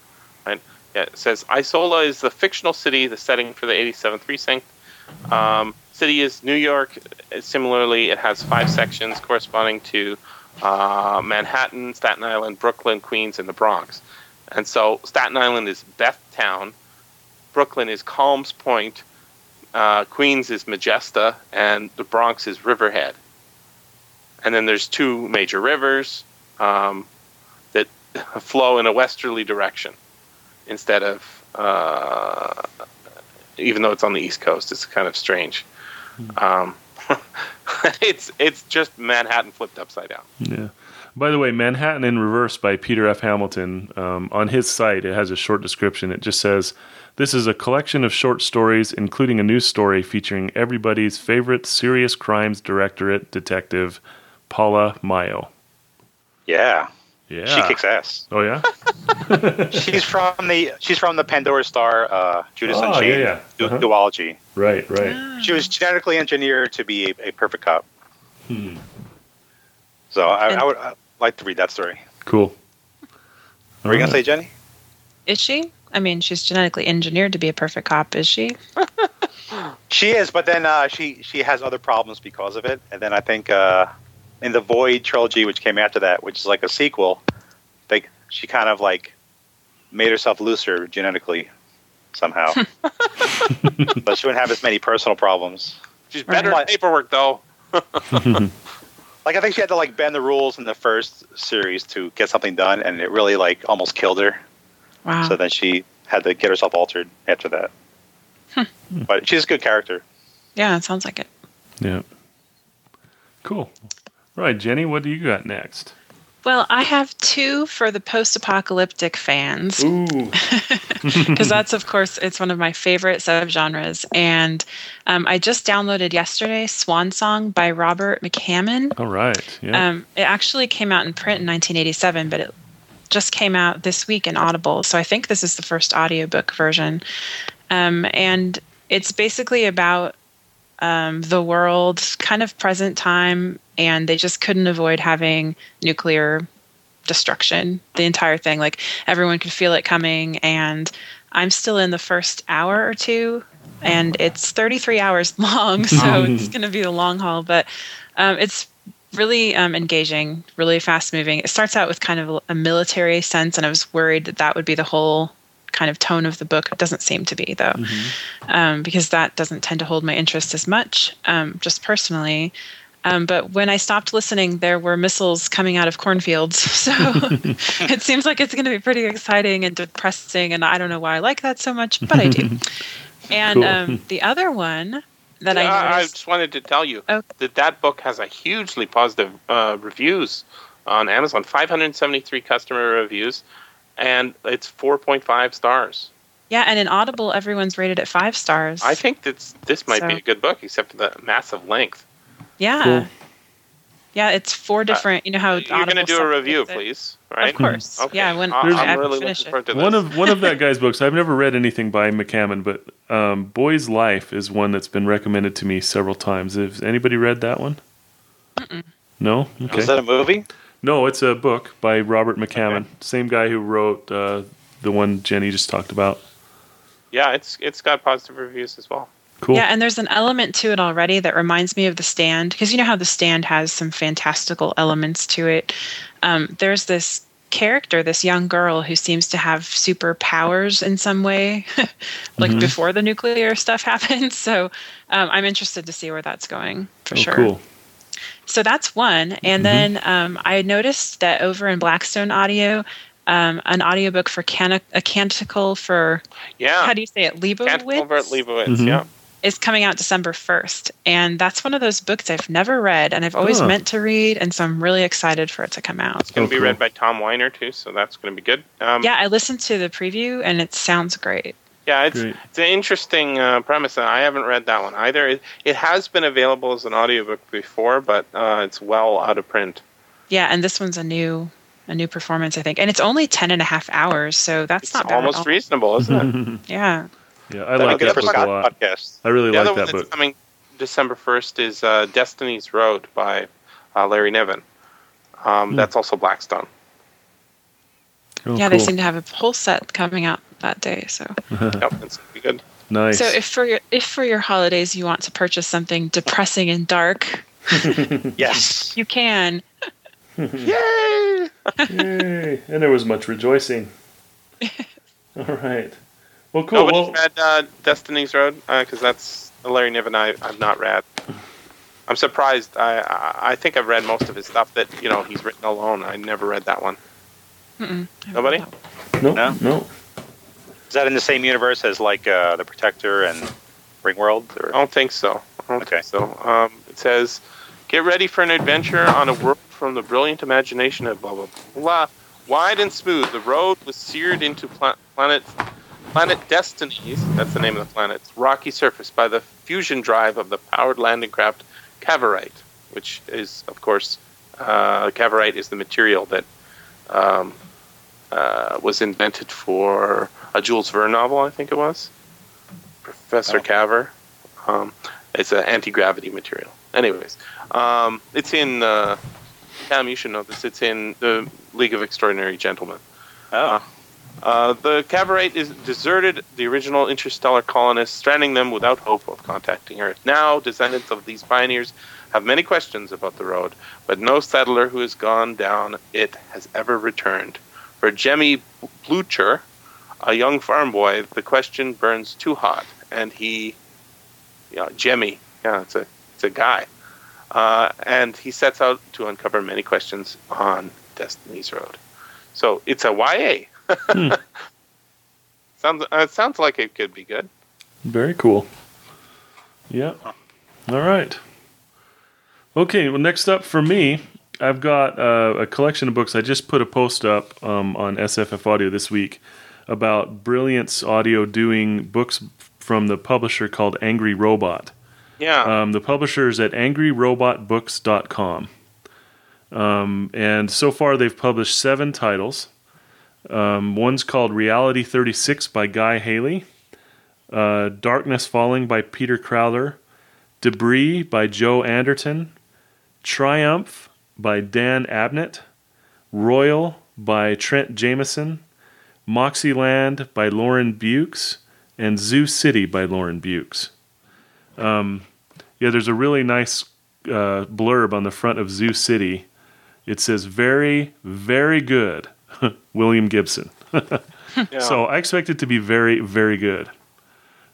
Yeah, it says Isola is the fictional city, the setting for the 87th precinct. Um, city is New York. Similarly, it has five sections corresponding to uh, Manhattan, Staten Island, Brooklyn, Queens, and the Bronx. And so Staten Island is Bethtown, Brooklyn is Calms Point, uh, Queens is Majesta, and the Bronx is Riverhead. And then there's two major rivers um, that flow in a westerly direction instead of, uh, even though it's on the East Coast, it's kind of strange. Um, it's it's just Manhattan flipped upside down. Yeah. By the way, Manhattan in Reverse by Peter F. Hamilton. Um, on his site, it has a short description. It just says, This is a collection of short stories, including a news story featuring everybody's favorite serious crimes directorate detective, Paula Myo. Yeah. Yeah. She kicks ass. Oh, yeah? she's from the she's from the Pandora Star uh, Judas Oh, Unchained yeah, yeah. du- Uh-huh. duology. right, right. She was genetically engineered to be a, a perfect cop. Hmm. So I, And- I would uh, like to read that story. Cool. What were you gonna say, Jenny? Is she? I mean, she's genetically engineered to be a perfect cop, is she? She is, but then uh, she she has other problems because of it. And then I think uh, in the Void trilogy, which came after that, which is like a sequel, they she kind of like made herself looser genetically somehow, but she wouldn't have as many personal problems. She's better Right. at paperwork though. Like I think she had to like bend the rules in the first series to get something done, and it really like almost killed her. Wow. So then she had to get herself altered after that. Hmm. But she's a good character. yeah, it sounds like it. Yeah. Cool. Right, Jenny, what do you got next? Well, I have two for the post-apocalyptic fans. Because that's of course it's one of my favorite subgenres and um, i just downloaded yesterday swan song by robert mccammon All right. Yeah. um, it actually came out in print in 1987 but it just came out this week in audible so i think this is the first audiobook version um, and it's basically about um, the world kind of present time and they just couldn't avoid having nuclear destruction the entire thing like everyone could feel it coming and i'm still in the first hour or two and it's 33 hours long so it's going to be a long haul but um, it's really um, engaging, really fast moving. It starts out with kind of a military sense, and I was worried that that would be the whole kind of tone of the book. It doesn't seem to be, though, um, because that doesn't tend to hold my interest as much, um, just personally. Um, but when I stopped listening, there were missiles coming out of cornfields. So it seems like it's going to be pretty exciting and depressing. And I don't know why I like that so much, but I do. And Cool. um, the other one that Yeah, I I, just wanted to tell you Oh. that that book has a hugely positive uh, reviews on Amazon. 573 customer reviews, and it's 4.5 stars. yeah, and in Audible, everyone's rated at five stars. I think that's this might be a good book, except for the massive length. yeah, Cool. yeah, it's four different. you know how You're going to do a review, it? please, right? Of course, Okay. yeah. When I- There's- I'm really finish looking it. forward to this. One of one of that guy's books. I've never read anything by McCammon, but um, Boy's Life is one that's been recommended to me several times. Has anybody read that one? No. Okay. Was that a movie? No, it's a book by Robert McCammon, same guy who wrote uh, the one Jenny just talked about. yeah, it's it's got positive reviews as well. Cool. Yeah, and there's an element to it already that reminds me of The Stand, because you know how The Stand has some fantastical elements to it. Um, there's this character, this young girl who seems to have superpowers in some way, like before the nuclear stuff happens. So um, I'm interested to see where that's going for Oh, sure. Cool. So that's one. And then um, I noticed that over in Blackstone Audio, um, an audiobook for Can- a canticle for Yeah, how do you say it, Can't Leibowitz? Over Leibowitz, Mhm. yeah. is coming out December 1st. And that's one of those books I've never read and I've always Huh. meant to read. And so I'm really excited for it to come out. It's going Oh, to be cool. read by Tom Weiner too, so that's going to be good. Um, Yeah, I listened to the preview and it sounds great. Yeah, it's Great. it's an interesting uh, premise, and I haven't read that one either. It, it has been available as an audiobook before, but uh, it's well out of print. Yeah, and this one's a new a new performance, I think. And it's only 10 and a half hours, so that's It's not bad almost at all. reasonul, isn't it? Yeah. Yeah, I That like other that book book a lot. podcast. I really the like other one that that's book. coming December first is uh, Destiny's Road by uh, Larry Niven. Um, Hmm. That's also Blackstone. Oh, yeah, they seem to have a whole set coming out that day. So yep, it's be good. Nice. So if for your if for your holidays you want to purchase something depressing and dark, Yes. you can. Yay! Yay! And there was much rejoicing. All right. Well, cool. Nobody's Well, read uh, Destiny's Road because that's Larry Niven I, I've not read. I'm surprised. I, I I think I've read most of his stuff that you know he's written alone. I never read that one. Mm-mm. Nobody? no, No? no. Is that in the same universe as like uh, the Protector and Ringworld? Or? I don't think so. I don't Okay. think so. Um, it says, "Get ready for an adventure on a world from the brilliant imagination of blah blah blah. Wide and smooth, the road was seared into pla- planet planet Destiny's. That's the name of the planet's rocky surface by the fusion drive of the powered landing craft Cavorite, which is, of course, uh, Cavorite is the material that um, uh, was invented for a Jules Verne novel, I think it was. Professor Oh. Cavor. Um, it's an anti gravity material. Anyways, um, it's in. Uh, Cam, you should know this. It's in the League of Extraordinary Gentlemen. Oh. Uh, the Cavorite is deserted the original interstellar colonists, stranding them without hope of contacting Earth. Now, descendants of these pioneers have many questions about the road, but no settler who has gone down it has ever returned. For Jemmy Blucher, a young farm boy, the question burns too hot, and he, yeah, Jemmy, yeah, it's a it's a guy, uh, and he sets out to uncover many questions on Destiny's Road. So it's a YA. sounds uh, sounds like it could be good. Very cool. Yeah. All right. Okay. Well, next up for me, I've got uh, a collection of books. I just put a post up um, on SFF Audio this week about Brilliance Audio doing books from the publisher called Angry Robot. Yeah. Um, the publisher is at angryrobotbooks.com. Um, and so far, they've published seven titles. Um, one's called Reality 36 by Guy Haley, uh, Darkness Falling by Peter Crowther, Debris by Joe Anderton, Triumph by Dan Abnett, Roil by Trent Jamieson, Moxyland by Lauren Beukes, and Zoo City by Lauren Beukes. Um, yeah, there's a really nice uh, blurb on the front of Zoo City. It says, very, very good, William Gibson. Yeah. So I expect it to be very, very good.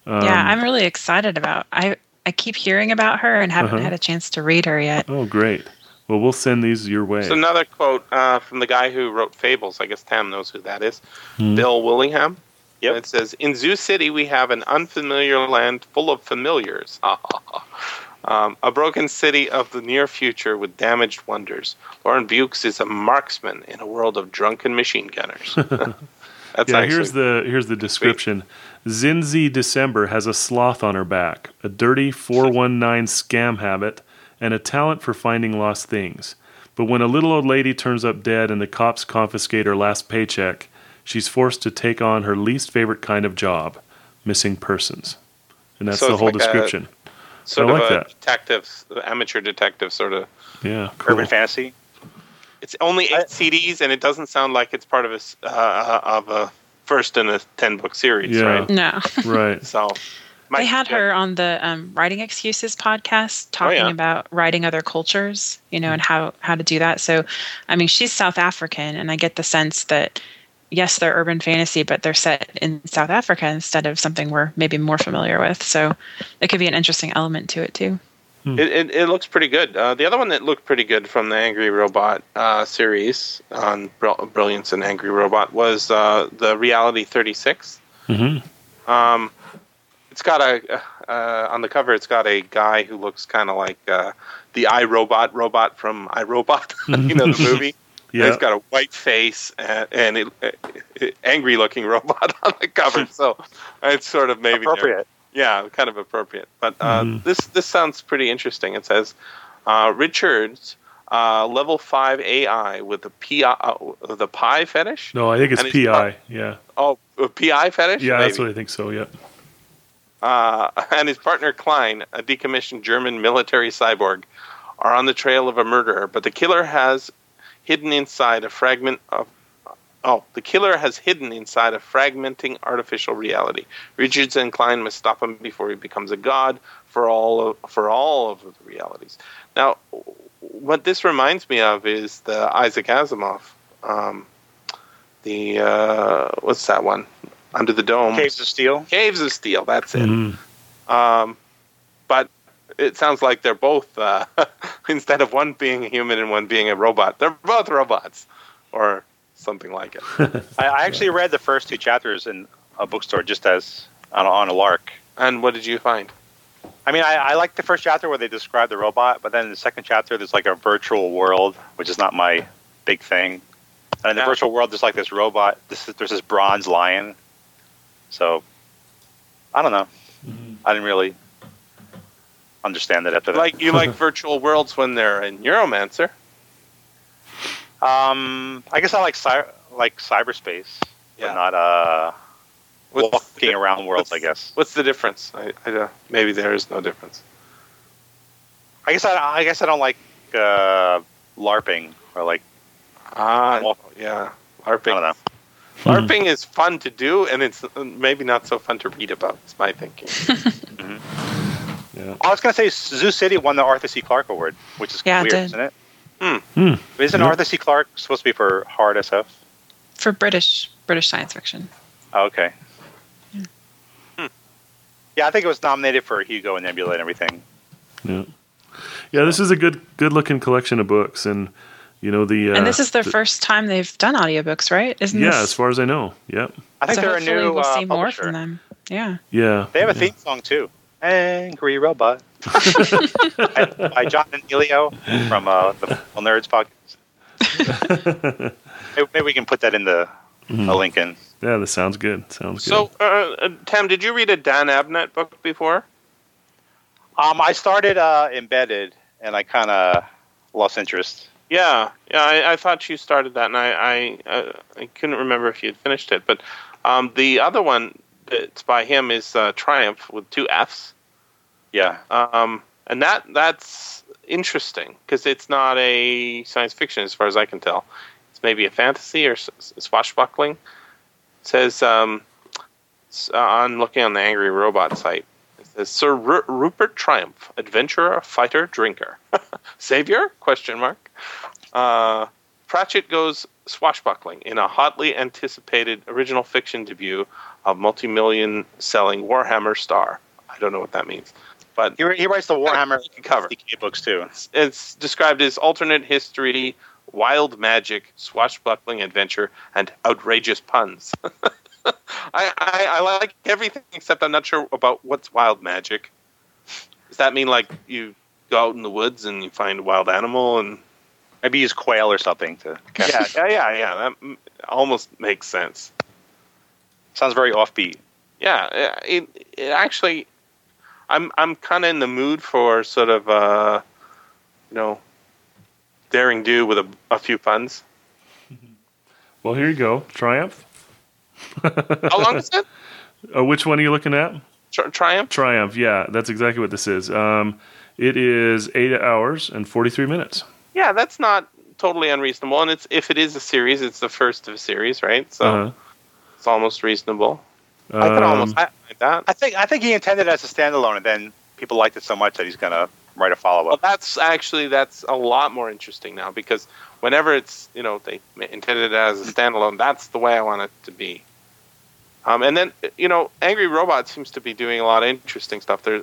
Um, yeah, I'm really excited about. I I keep hearing about her and haven't Uh-huh. had a chance to read her yet. Oh, great. Well, we'll send these your way. So another quote uh, from the guy who wrote Fables. I guess Tam knows who that is. Hmm. Bill Willingham. Yep. And it says, "In Zoo City, we have an unfamiliar land full of familiars. um, a broken city of the near future with damaged wonders. Lauren Beukes is a marksman in a world of drunken machine gunners." That's yeah, here's the here's the description. Zinzi December has a sloth on her back, a dirty 419 scam habit, and a talent for finding lost things. But when a little old lady turns up dead and the cops confiscate her last paycheck, she's forced to take on her least favorite kind of job, missing persons. And that's So the it's whole like a- description. sort I of like a that. detective, amateur detective sort of. Yeah, cool. Urban fantasy. It's only eight I- CDs, and it doesn't sound like it's part of a s- uh, of a first in a ten book series, Yeah. right? No, right. So they had her on the um, Writing Excuses podcast talking yeah. about writing other cultures, you know, and how how to do that. So, I mean, she's South African, and I get the sense that yes, they're urban fantasy, but they're set in South Africa instead of something we're maybe more familiar with. So, it could be an interesting element to it too. It, it, it looks pretty good. Uh, the other one that looked pretty good from the Angry Robot uh, series on Brill- Brilliance and Angry Robot was uh, the Reality 36. hmm Um, it's got a uh, on the cover. It's got a guy who looks kind of like uh, the iRobot robot from iRobot. you know the movie. And Yeah. He's got a white face and, and it, it, angry looking robot on the cover. So it's sort of maybe Appropriate. yeah, kind of appropriate. But uh, Mhm. this this sounds pretty interesting. It says uh, Richards uh, level five AI with the pi uh, the pi fetish. No, I think it's And it's PI. Yeah. Oh, pi fetish. Yeah, that's what I think so. Yeah. Uh, and his partner Klein, a decommissioned German military cyborg, are on the trail of a murderer. But the killer has hidden inside a fragment of. Oh, the killer has hidden inside a fragmenting artificial reality. Richards and Klein must stop him before he becomes a god for all of, for all of the realities. Now, what this reminds me of is the Isaac Asimov, um, the uh, what's that one? Under the Dome. Caves of Steel. Caves of Steel. That's it. Mhm. Um, but it sounds like they're both uh, instead of one being a human and one being a robot, they're both robots, or something like it. I, I actually read the first two chapters in a bookstore just as on a, on a lark. and what did you find? I mean, I, I like the first chapter where they describe the robot, but then in the second chapter, there's like a virtual world, which is not my big thing. And in the Yeah. virtual world, there's like this robot. This is, there's this bronze lion. So, I don't know. I didn't really understand it after that. Like you like virtual worlds when they're in Neuromancer. um, I guess I like cy- like cyberspace, Yeah. but not uh, What's walking the, around worlds. what's- I guess. What's the difference? I, I don't- maybe there is no difference. I guess I, I guess I don't like uh, LARPing or like Ah, Well, yeah, I don't LARPing. know. LARPing is fun to do, and it's uh, maybe not so fun to read about. It's my thinking. Yeah. I was gonna say Zoo City won the Arthur C. Clarke Award, which is Yeah, weird, did. isn't it? Hmm. Isn't Yeah. Arthur C. Clarke supposed to be for hard SF? For British British science fiction. Oh, okay. Yeah, I think it was nominated for Hugo and Nebula and everything. Yeah. Yeah, this is a good good looking collection of books and you know the uh, and this is their the- first time they've done audiobooks, right? Isn't Yeah, this? as far as I know. Yep. I think so they're a hopefully new we'll uh, see more from them. Yeah. Yeah. They have a yeah. theme song too. Angry Robot by, by John and Elio from uh, the Full Nerds podcast. maybe, maybe we can put that in the Mhm. a link in. Yeah, that sounds good. Sounds good. So, uh, uh, Tam, did you read a Dan Abnett book before? Um, I started uh, Embedded and I kind of lost interest. Yeah, yeah. I, I thought you started that, and I I, uh, I couldn't remember if you had finished it. But um, the other one that's by him is uh, Triumph with two Fs, Yeah, um, and that that's interesting because it's not a science fiction as far as I can tell. It's maybe a fantasy or swashbuckling. It says um, uh, looking on the Angry Robot site. Says Sir Ru- Rupert Triumph, adventurer, fighter, drinker, savior? Question mark. Uh, Pratchett goes swashbuckling in a hotly anticipated original fiction debut of multi-million selling Warhammer Star. I don't know what that means, but He, he writes the Warhammer Cover. 50K books too. it's described as alternate history, wild magic, swashbuckling adventure, and outrageous puns. I, I, I like everything except I'm not sure about what's wild magic. Does that mean like you go out in the woods and you find a wild animal and Maybe use quail or something to. catch yeah yeah yeah yeah that almost makes sense. Sounds very offbeat. Yeah, it, it actually, I'm I'm kind of in the mood for sort of uh, you know, daring do with a, a few puns. Well, here you go. Triumph. How long is it? Uh, which one are you looking at? Tri- Triumph. Triumph. Yeah, that's exactly what this is. Um, it is eight hours and 43 minutes. Yeah, that's not totally unreasonable, and it's if it is a series, it's the first of a series, right? So Uh-huh. it's almost reasonable. I could almost Um, like that. I think I think he intended it as a standalone, and then people liked it so much that he's gonna write a follow Well, up. that's actually that's a lot more interesting now because whenever it's you know they intended it as a standalone, that's the way I want it to be. Um, and then you know, Angry Robot seems to be doing a lot of interesting stuff. There,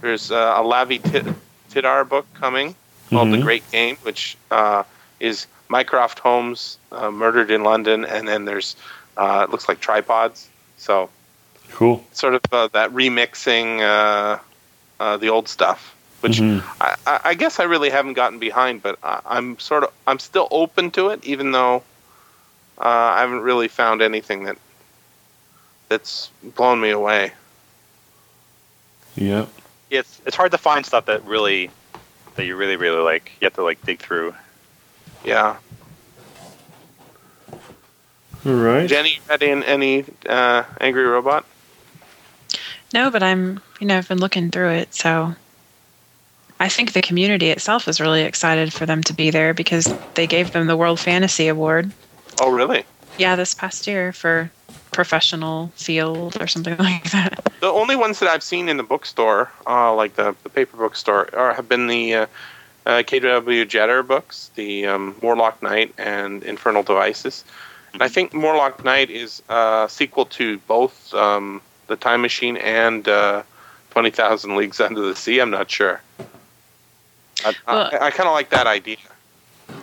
there's uh, a Lavie Tid- Tidhar book coming called The Mhm. Great Game, which uh, is Mycroft Holmes uh, murdered in London, and then there's uh, it looks like tripods. So Cool. sort of uh, that remixing uh, uh, the old stuff, which Mhm. I, I I guess I really haven't gotten behind, but I, I'm sort of I'm still open to it, even though uh, I haven't really found anything that that's blown me away. Yeah. It's it's hard to find stuff that really that you really really like. You have to like dig through. Yeah, All right. Jenny, you had in any uh, Angry Robot? No, but I'm, you know, I've been looking through it, so I think the community itself is really excited for them to be there because they gave them the World Fantasy Award. Oh, really? Yeah, this past year for professional field or something like that. The only ones that I've seen in the bookstore, uh, like the, the paper bookstore, are, have been the uh, uh, KW Jeter books, the um, Warlock Knight and Infernal Devices. And I think Morlock Night is a sequel to both um, The Time Machine and uh, 20,000 Leagues Under the Sea. I'm not sure. I, Well- I, I kind of like that idea.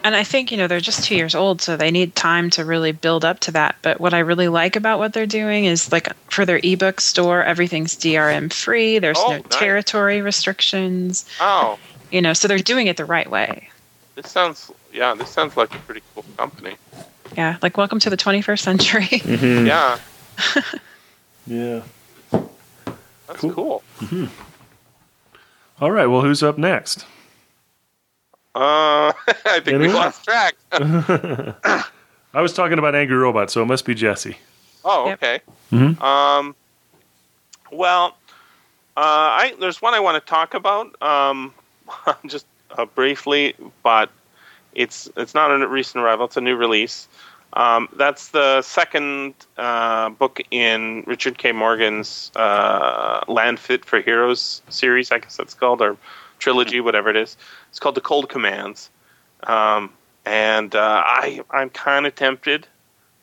And I think, you know, they're just two years old, so they need time to really build up to that. But what I really like about what they're doing is like for their ebook store, everything's DRM free. There's Oh, no nice. territory restrictions, Oh, you know, so they're doing it the right way. this sounds, yeah, this sounds like a pretty cool company. Yeah, like welcome to the 21st century. Mhm. Yeah, Yeah. that's Cool. cool. All right. Well, who's up next? Uh, I think we lost track. I was talking about Angry Robot, so it must be Jesse. Oh, Yep. okay. Mhm. Um, well, uh, I there's one I want to talk about, um, just uh, briefly, but it's it's not a recent arrival; it's a new release. Um, that's the second uh, book in Richard K. Morgan's uh, Land Fit for Heroes series, I guess that's called, or trilogy, whatever it is. It's called The Cold Commands, um, and uh, I I'm kind of tempted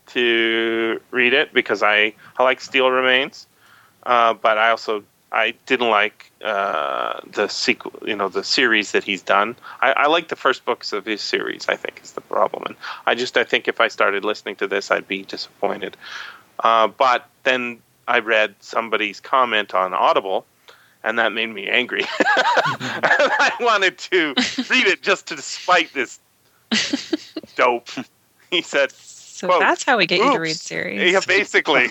to read it because I, I like Steel Remains, uh, but I also I didn't like uh, the sequel, you know, the series that he's done. I, I like the first books of his series. I think is the problem, and I just I think if I started listening to this, I'd be disappointed. Uh, but then I read somebody's comment on Audible, and that made me angry. I wanted to read it just to spite this dope. He said, So Quote, that's how we get you to read series. Yeah, basically.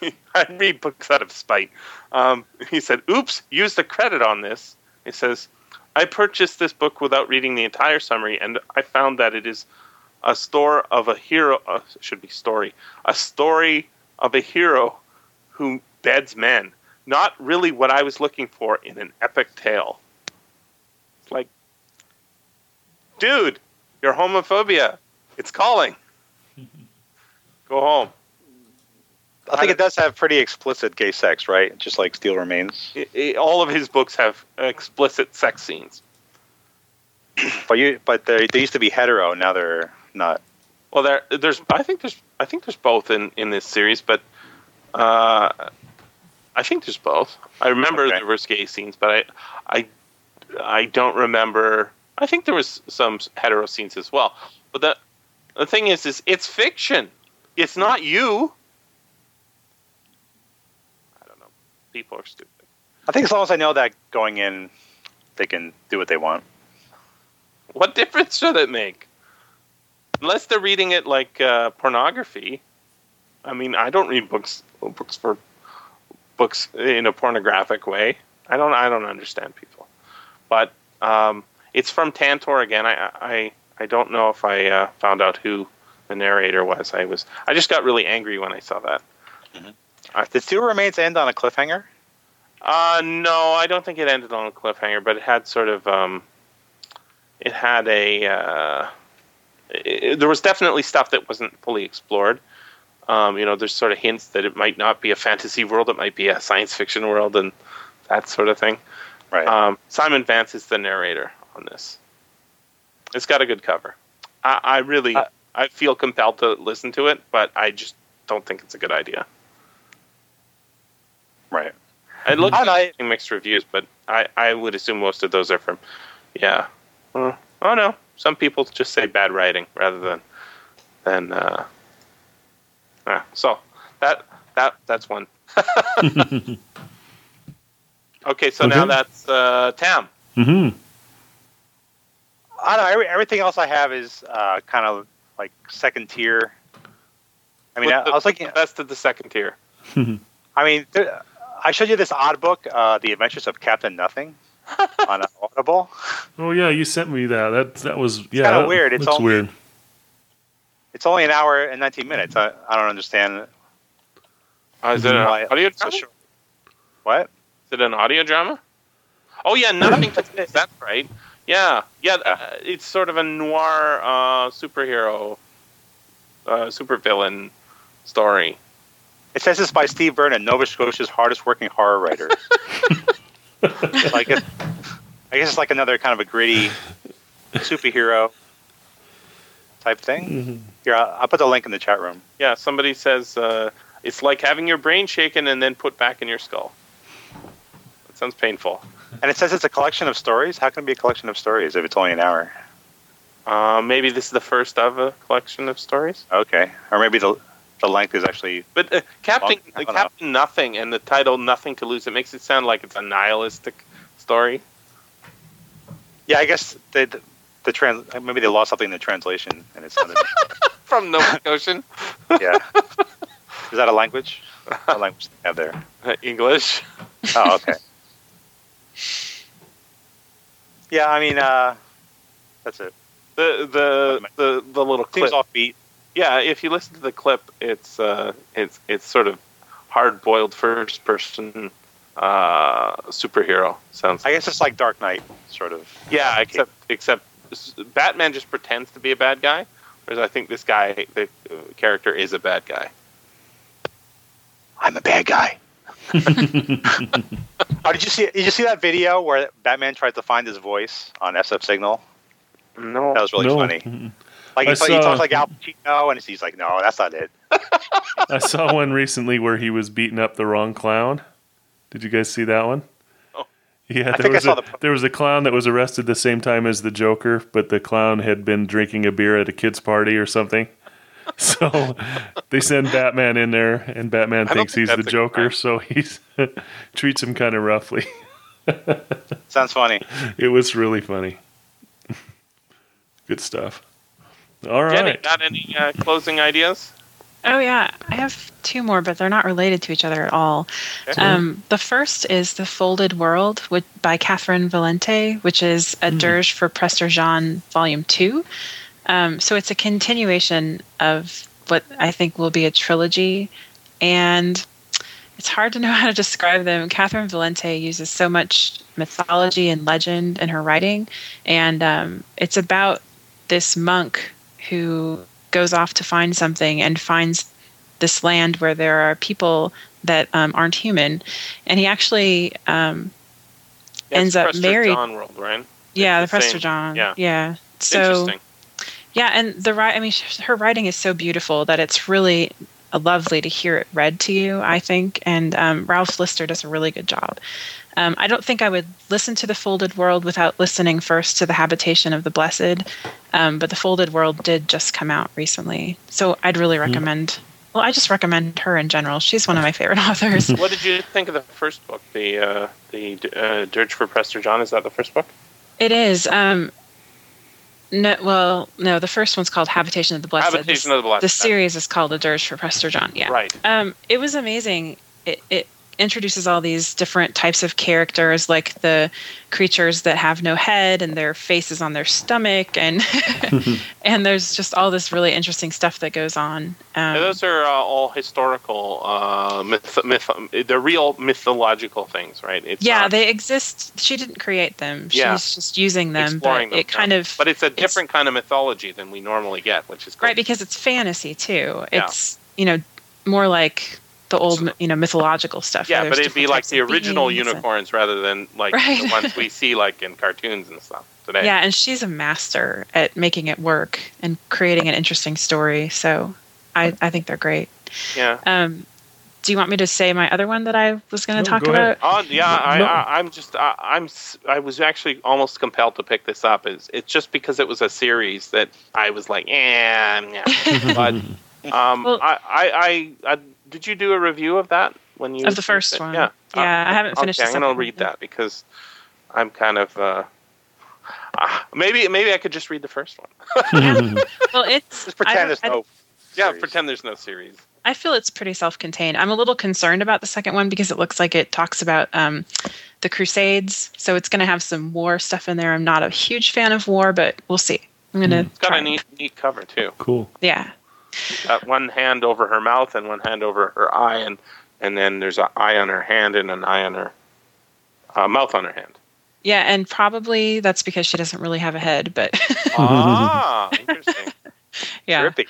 I read books out of spite. Um, he said, "Oops, used a credit on this." He says, "I purchased this book without reading the entire summary, and I found that it is a store of a hero. Uh, should be story. A story of a hero who beds men. Not really what I was looking for in an epic tale. It's like, dude, your homophobia. It's calling. Go home. I think it does have pretty explicit gay sex, right? Just like Steel Remains. I- I- all of his books have explicit sex scenes. But you, but they they used to be hetero. Now they're not. Well, there, there's. I think there's. I think there's both in in this series, but uh, I think there's both. I remember Okay. there was gay scenes, but I, I, I don't remember. I think there was some hetero scenes as well. But the the thing is, is it's fiction. It's not you. I don't know. People are stupid. I think as long as I know that going in, they can do what they want. What difference should it make? Unless they're reading it like uh, pornography. I mean, I don't read books books for books in a pornographic way. I don't I don't understand people. But um, it's from Tantor again. I I I don't know if I uh, found out who the narrator was. I was I just got really angry when I saw that. Did Two Remains end on a cliffhanger? Uh, no, I don't think it ended on a cliffhanger, but it had sort of um, it had a uh, it, there was definitely stuff that wasn't fully explored. Um, you know, there's sort of hints that it might not be a fantasy world; it might be a science fiction world, and that sort of thing. Right. Um, Simon Vance is the narrator on this. It's got a good cover. I, I really, Uh, I feel compelled to listen to it, but I just don't think it's a good idea. right. It looks I don't mixed reviews, but I, I would assume most of those are from, yeah. Uh, oh no, some people just say bad writing rather than, than. Uh, ah, so that that that's one. okay, so now that's uh, Tam. hmm I don't know. Every, everything else I have is uh, kind of like second tier. I mean, I, the- I was looking. the best of the second tier. I mean, there, I showed you this odd book, uh, "The Adventures of Captain Nothing," on Audible. Oh yeah, you sent me that. That that was yeah. kinda weird. It's looks only- weird. It's only an hour and 19 minutes. I, I don't understand. Uh, is it an why audio it's so drama? What? Is it an audio drama? Oh yeah, nothing. to, that's right. Yeah, yeah. Uh, it's sort of a noir uh, superhero, uh, supervillain story. It says this by Steve Vernon, Nova Scotia's hardest working horror writer. guess I guess it's like another kind of a gritty superhero type thing. Here, I'll, I'll put the link in the chat room. Yeah, somebody says uh, it's like having your brain shaken and then put back in your skull. That sounds painful. And it says it's a collection of stories. How can it be a collection of stories if it's only an hour? Uh, maybe this is the first of a collection of stories. Okay, or maybe the the length is actually But uh, Captain I don't know. Captain Nothing and the title Nothing to Lose. It makes it sound like it's a nihilistic story. yeah. I guess they, the the trans maybe they lost something in the translation and it's not. From Nova Scotian yeah. Is that a language? What language they have there? uh, English. Oh, okay. Yeah, I mean, uh, that's it. The the the, the little Seems clip. offbeat. Yeah, if you listen to the clip, it's uh, it's it's sort of hard boiled first person uh, superhero sounds. I guess it's like Dark Knight, sort of. yeah, except except Batman just pretends to be a bad guy, whereas I think this guy, the uh, character, is a bad guy. I'm a bad guy. oh, did you see? Did you see that video where Batman tried to find his voice on SF Signal? No, That was really No. funny. Like he, I thought- he talks like Al Pacino, and he's like, "No, that's not it." I saw one recently where he was beating up the wrong clown. Did you guys see that one? Yeah, I there was saw a, the- there was a clown that was arrested the same time as the Joker, but the clown had been drinking a beer at a kid's party or something. So they send Batman in there, and Batman I thinks think he's the Joker, so he treats him kind of roughly. Sounds funny. It was really funny. Good stuff. All right. Jenny, got any uh, closing ideas? Oh yeah, I have two more, but they're not related to each other at all. Okay. Um, the first is The Folded World with, by Catherynne Valente, which is a dirge for Prester Jean Volume 2. Um, so it's a continuation of what I think will be a trilogy. And it's hard to know how to describe them. Catherynne Valente uses so much mythology and legend in her writing. And um, it's about this monk who goes off to find something and finds this land where there are people that um, aren't human, and he actually um, Yeah, ends up Prester married- John world, right? yeah, the It's the Prester John. yeah. yeah. So Interesting. yeah, and the I mean, her writing is so beautiful that it's really lovely to hear it read to you. I think, and um, Ralph Lister does a really good job. Um, I don't think I would listen to the Folded World without listening first to the Habitation of the Blessed, um, but the Folded World did just come out recently, so I'd really recommend. Well, I just recommend her in general. She's one of my favorite authors. What did you think of the first book, the uh, the uh, Dirge for Prester John? Is that the first book? it is. Um, no, well, no. The first one's called Habitation of the Blessed. Habitation The- of the Blessed. The series is called The Dirge for Prester John. Yeah. Right. Um, it was amazing. It, it introduces all these different types of characters, like the creatures that have no head and their faces on their stomach, and and there's just all this really interesting stuff that goes on. Um, And those are uh, all historical, uh, myth, myth, they're real mythological things, right? It's yeah, not they exist. She didn't create them. She's Yeah. just using them, exploring but them, it kind yeah. of But it's a different kind of mythology than we normally get, which is cool. right because it's fantasy too. Yeah. It's you know more like the old you know mythological stuff. Yeah, but it'd be like the original beings and- unicorns rather than like Right. the ones we see like in cartoons and stuff today. Yeah, and she's a master at making it work and creating an interesting story. So I, I think they're great. Yeah. Um, do you want me to say my other one that I was going No, to talk go about? Oh yeah, I, I, I'm just I, I'm s- I was actually almost compelled to pick this up. Is it's just because it was a series that I was like, eh, yeah. but um, Well- I, I, I, I did you do a review of that when you Of the first one. Yeah, Yeah, I haven't finished Okay, I'm gonna read that because I'm kind of uh, ah, maybe maybe I could just read the first one. Well, it's Just pretend I, there's I, no. Yeah, series. pretend there's no series. I feel it's pretty self-contained. I'm a little concerned about the second one because it looks like it talks about um, the Crusades, so it's going to have some war stuff in there. I'm not a huge fan of war, but we'll see. I'm going to It's got try. a neat neat cover too. Cool. Yeah, got one hand over her mouth and one hand over her eye, and and then there's an eye on her hand and an eye on her uh, mouth on her hand. yeah, and probably that's because she doesn't really have a head, but ah, interesting. yeah, Trippy.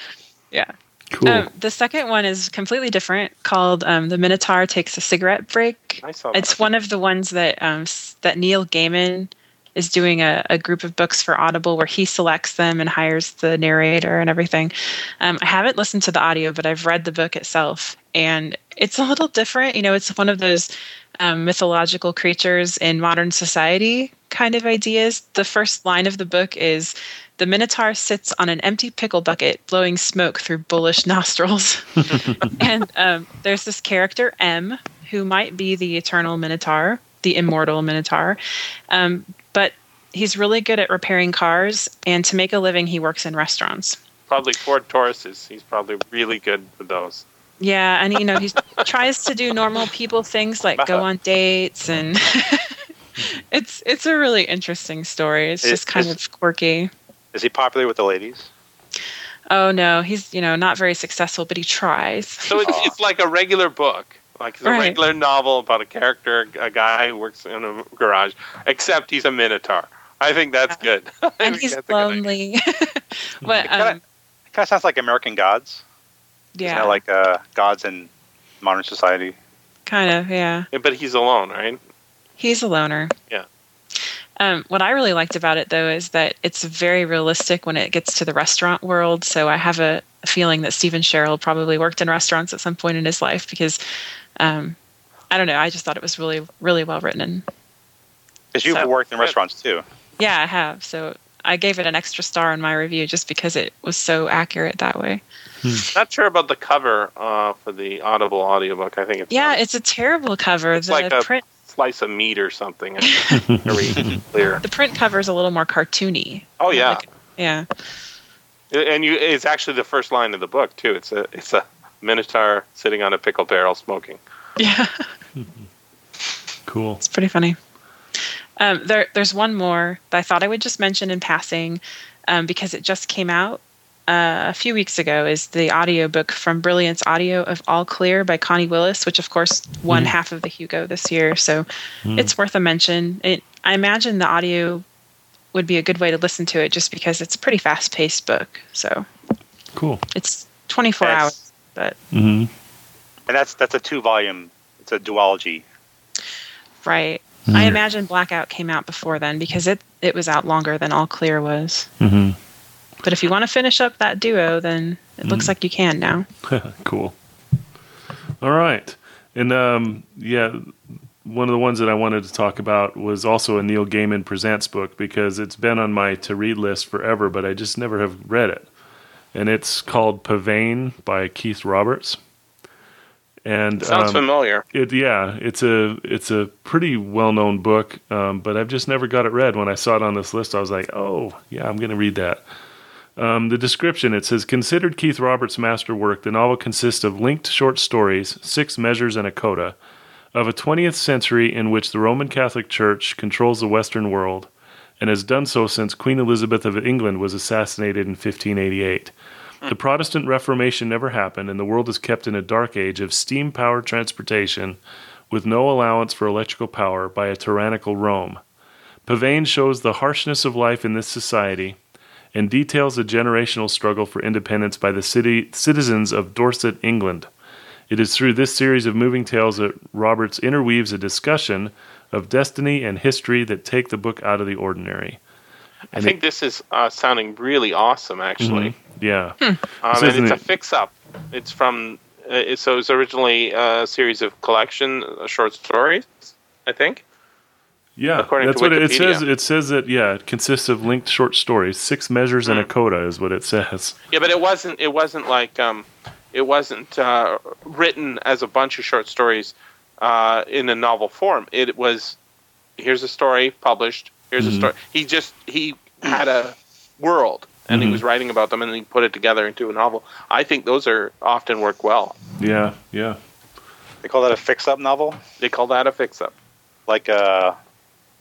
yeah. Cool. Um, the second one is completely different, called um, "The Minotaur Takes a Cigarette Break." I saw that. It's one of the ones that um, that Neil Gaiman is doing a, a group of books for Audible where he selects them and hires the narrator and everything. Um, I haven't listened to the audio, but I've read the book itself, and it's a little different. You know, it's one of those um, mythological creatures in modern society kind of ideas. The first line of the book is. The Minotaur sits on an empty pickle bucket, blowing smoke through bullish nostrils. and um, there's this character, M, who might be the eternal Minotaur, the immortal Minotaur. Um, he's really good at repairing cars, and to make a living, he works in restaurants. probably Ford Tauruses. He's probably really good with those. Yeah, and you know he tries to do normal people things like go on dates, and it's it's a really interesting story. It's It- just kind it's- of quirky. Is he popular with the ladies? Oh no, he's you know not very successful, but he tries. So it's, it's like a regular book, like it's a Right. regular novel about a character, a guy who works in a garage, except he's a minotaur. I think that's good. And he's that's a good idea. lonely. but It kinda- um, kind of sounds like American Gods. yeah, Isn't like uh, gods in modern society? kind of yeah. Yeah, But he's alone, right? He's a loner. Yeah. Um, what I really liked about it, though, is that it's very realistic when it gets to the restaurant world. So I have a, a feeling that Steven Sherrill probably worked in restaurants at some point in his life because, um, I don't know, I just thought it was really, really well written. Because you've So- worked in restaurants too. Yeah, I have. So I gave it an extra star in my review just because it was so accurate that way. Not sure about the cover uh, for the Audible audiobook. I think it's Yeah, not it's a terrible cover. It's the like a- print, slice of meat or something. Clear. the print cover is a little more cartoony. Oh yeah, Like- Yeah. and you it's actually the first line of the book too. It's a it's a minotaur sitting on a pickle barrel smoking. Yeah. Cool. It's pretty funny. Um, there, there's one more that I thought I would just mention in passing um, because it just came out uh, a few weeks ago. Is the audiobook from Brilliance Audio of All Clear by Connie Willis, which of course won Mm. half of the Hugo this year. So Mm. it's worth a mention. It, I imagine the audio would be a good way to listen to it just because it's a pretty fast paced book. So Cool. it's 24 It's- hours. But hmm And that's that's a two volume. It's a duology. right, I imagine Blackout came out before then because it it was out longer than All Clear was. hmm But if you want to finish up that duo, then it looks like you can now. cool. All right, and um, yeah, one of the ones that I wanted to talk about was also a Neil Gaiman presents book because it's been on my to read list forever, but I just never have read it. And it's called Pavane by Keith Roberts. And Sounds um, familiar. It yeah, it's a it's a pretty well known book, um, but I've just never got it read. When I saw it on this list, I was like, oh yeah, I'm going to read that. Um, the description it says considered Keith Roberts' masterwork. The novel consists of linked short stories, six measures and a coda, of a 20th century in which the Roman Catholic Church controls the Western world, and has done so since Queen Elizabeth of England was assassinated in 1588. The Protestant Reformation never happened, and the world is kept in a dark age of steam powered transportation with no allowance for electrical power by a tyrannical Rome. Pavane shows the harshness of life in this society and details a generational struggle for independence by the city, citizens of Dorset, England. It is through this series of moving tales that Roberts interweaves a discussion of destiny and history that take the book out of the ordinary. I think this is uh, sounding really awesome, actually. Yeah. Um, and isn't it's a fix up. It's from uh, it- so it was originally a series of collection uh, short stories, I think. Yeah, According that's to what it, it says. It says that yeah, it consists of linked short stories, six measures and a coda is what it says. Yeah, but it wasn't. It wasn't like um, it wasn't uh, written as a bunch of short stories uh, in a novel form. It was here's a story published. Here's a story. He just he had a world and he was writing about them and he put it together into a novel. I think those are often work well. Yeah, yeah. They call that a fix up novel, They call that a fix up. like uh,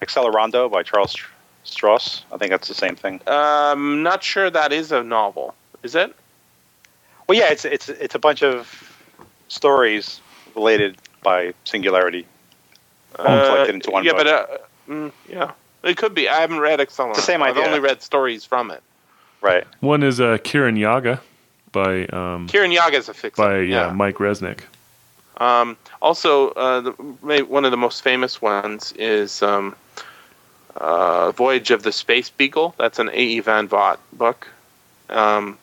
Accelerando by Charles Str- Stross. I think that's the same thing. Um, not sure that is a novel. Is it? Well, yeah, it's it's it's a bunch of stories related by singularity, all collected into one yeah, book. but uh, mm, yeah, it could be. I haven't read Accelerando. It's the same idea. I've only read stories from it. Right. One is uh, Kirinyaga by um, Kirinyaga is a fix by yeah, Mike Resnick. Um, also, uh, the, may- one of the most famous ones is um, uh, Voyage of the Space Beagle. That's an A.E. Van Vogt book. Um,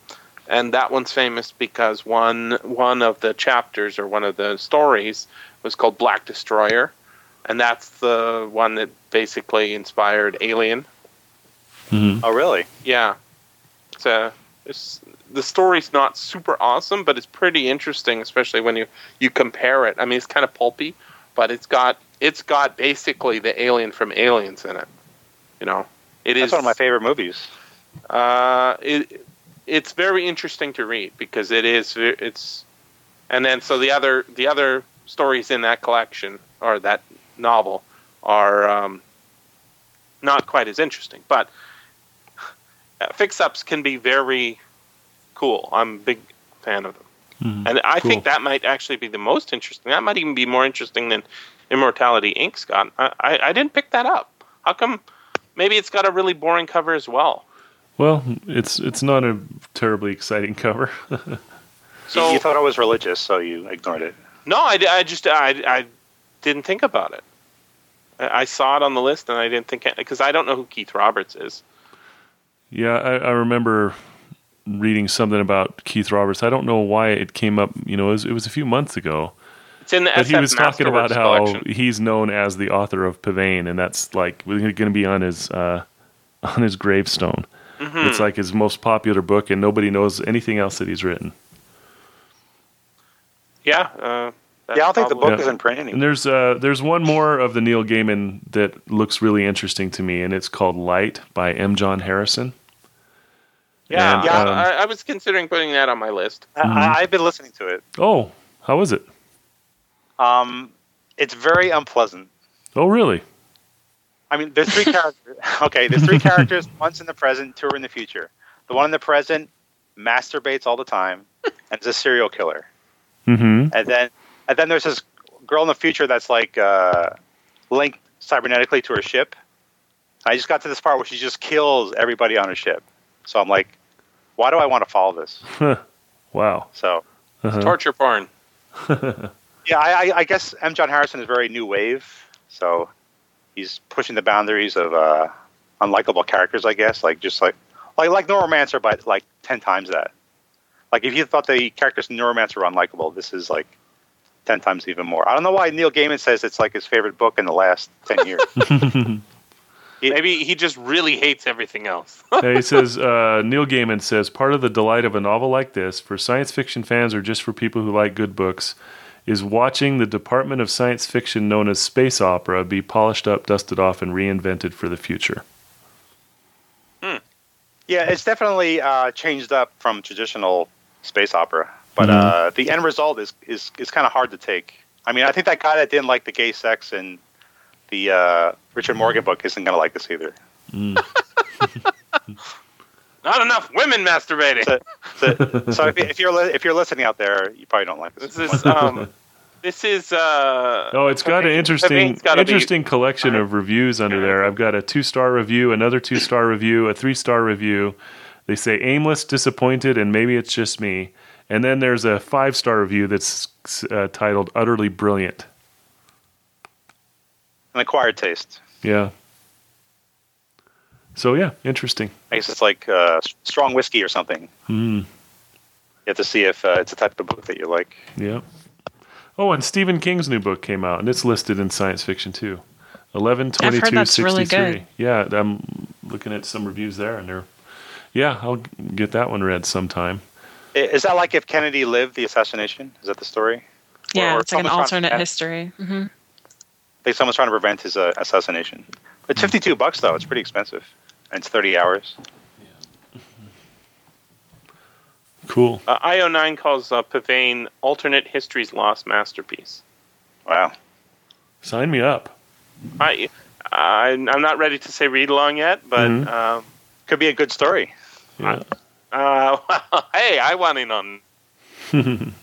and that one's famous because one one of the chapters or one of the stories was called Black Destroyer, and that's the one that basically inspired Alien. Oh, really? Yeah, it's a it's, the story's not super awesome, but it's pretty interesting, especially when you you compare it. I mean, it's kind of pulpy, but it's got it's got basically the alien from Aliens in it. You know, it That's is one of my favorite movies. uh, it, it's very interesting to read because it is it's, and then so the other the other stories in that collection or that novel are um, not quite as interesting, but uh, fix ups can be very cool. I'm a big fan of them, Mhm. and I Cool. think that might actually be the most interesting. That might even be more interesting than Immortality Inc. Scott, I, I, I didn't pick that up. How come? Maybe it's got a really boring cover as well. Well, it's it's not a terribly exciting cover. So you, you thought I was religious, so you ignored it. No, I, I just I, I didn't think about it. I, I saw it on the list and I didn't think because I don't know who Keith Roberts is. Yeah, I, I remember reading something about Keith Roberts. I don't know why it came up. You know, it was, it was a few months ago. It's in the But SF he was talking about how collection. he's known as the author of Pavane, and that's like going to be on his uh, on his gravestone. Mm-hmm. It's like his most popular book, and nobody knows anything else that he's written. Yeah, uh, Yeah, I don't think the book Yeah. is in print anymore. And anymore. there's uh, there's one more of the Neil Gaiman that looks really interesting to me, and it's called Light by M. John Harrison. Yeah, And, yeah. um, I, I was considering putting that on my list. I, I, I've been listening to it. Oh, how is it? Um, it's very unpleasant. Oh, really? I mean, there's three characters. Okay, there's three characters. One's in the present, two are in the future. The one in the present masturbates all the time and is a serial killer. Mm-hmm. And then, and then there's this girl in the future that's like uh, linked cybernetically to her ship. I just got to this part where she just kills everybody on her ship. So I'm like, why do I want to follow this? Wow. So Uh-huh. Torture porn. Yeah, I, I, I guess M. John Harrison is very new wave, so he's pushing the boundaries of uh, unlikable characters. I guess, like just like like like Neuromancer, but like ten times that. Like if you thought the characters in Neuromancer were unlikable, this is like ten times even more. I don't know why Neil Gaiman says it's like his favorite book in the last ten years. Maybe he just really hates everything else. He says uh, Neil Gaiman says part of the delight of a novel like this for science fiction fans or just for people who like good books is watching the department of science fiction known as space opera be polished up, dusted off, and reinvented for the future. Hmm. yeah, it's definitely uh, changed up from traditional space opera, but Mhm. uh, the end result is is is kind of hard to take. I mean, I think that guy that didn't like the gay sex in the uh, Richard Morgan book isn't going to like this either. Not enough women masturbating. So, so, so if, if you're if you're listening out there, you probably don't like this. This is um, this is uh. Oh, it's got an Pavane- interesting, be- interesting collection of reviews under there. I've got a two-star review, another two-star review, a three-star review. They say aimless, disappointed, and maybe it's just me. And then there's a five-star review that's uh, titled "Utterly Brilliant." An acquired taste. Yeah. So yeah, interesting. I guess it's like uh, strong whiskey or something. Hmm. You have to see if uh, it's a type of book that you like. Yeah. Oh, and Stephen King's new book came out, and it's listed in science fiction too. Eleven I've twenty heard two that's really sixty three. good. Yeah, I'm looking at some reviews there, and they're. Yeah, I'll get that one read sometime. Is that like if Kennedy lived the assassination? Is that the story? Yeah, or it's like an someone's trying to alternate prevent- history. hmm Like someone's trying to prevent his uh, assassination. It's 52 bucks though. It's pretty expensive, and it's 30 hours. Cool. Uh, IO9 calls uh, Pavane alternate history's lost masterpiece. Wow. Sign me up. I, I I'm not ready to say read along yet, but Mhm. um, Could be a good story. Yeah. uh, hey, I want in on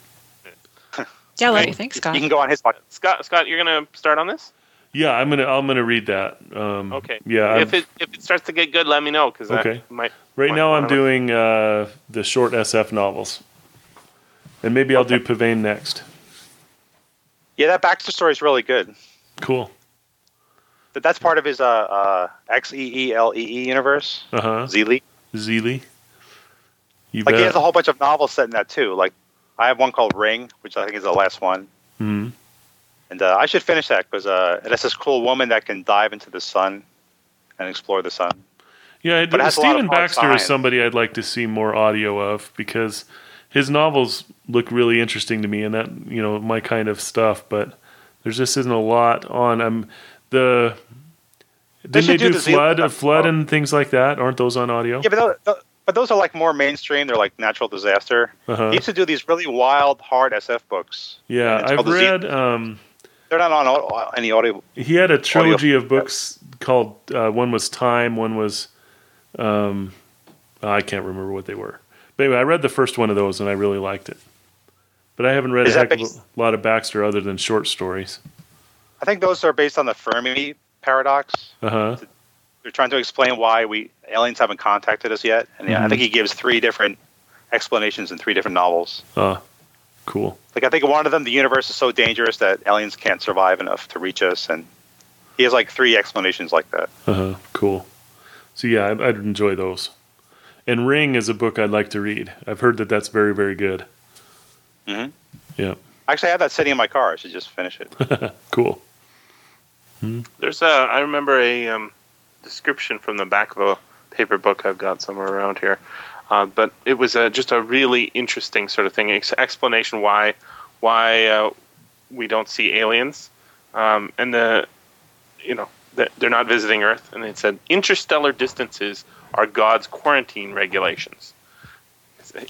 Yeah, let Right. me think, Scott. You can go on his podcast. Scott. Scott, you're gonna start on this. yeah, I'm gonna I'm gonna read that. Um, Okay. Yeah. If I've- it if it starts to get good, let me know because Okay. Might. right might now I'm doing uh, the short SF novels, and maybe I'll do Pavane next. Yeah, that Baxter story is really good. Cool. But that's part of his uh, uh, X E E L E E universe, Uh huh. Xeelee. Xeelee. You Like he has a whole bunch of novels set in that too. Like I have one called Ring, which I think is the last one, Mhm. and uh, I should finish that because uh, it has this cool woman that can dive into the sun and explore the sun. Yeah, But it has a lot of Stephen Baxter is somebody I'd like to see more audio of because his novels look really interesting to me, and that you know my kind of stuff. But there just isn't a lot on. I'm the. Didn't they should do do the flood, flood, and things like that? Aren't those on audio? Yeah, but but those are like more mainstream. They're like natural disaster. Uh-huh. He used to do these really wild, hard SF books. Yeah, I've called the Zeal- read. Um, They're not on au- any audio. he had a trilogy of books called. Uh, one was Time. One was. Um, I can't remember what they were. But anyway, I read the first one of those and I really liked it. But I haven't read Is a of a lot of Baxter other than short stories. I think those are based on the Fermi paradox. Uh huh. They're trying to explain why we aliens haven't contacted us yet, and yeah, I Mhm. think he gives three different explanations in three different novels. Uh, cool. Like I think one of them, the universe is so dangerous that aliens can't survive enough to reach us, and he has like three explanations like that. Uh huh. Cool. So yeah, I'd, I'd enjoy those. And Ring is a book I'd like to read. I've heard that that's very very good. Mhm. Yeah. Actually, I have that sitting in my car. I should just finish it. Cool. There's a. I remember a um, description from the back of a paper book I've got somewhere around here, uh, but it was a, just a really interesting sort of thing. Ex- explanation why why uh, we don't see aliens, um, and the you know they're not visiting Earth, and it said interstellar distances are God's quarantine regulations.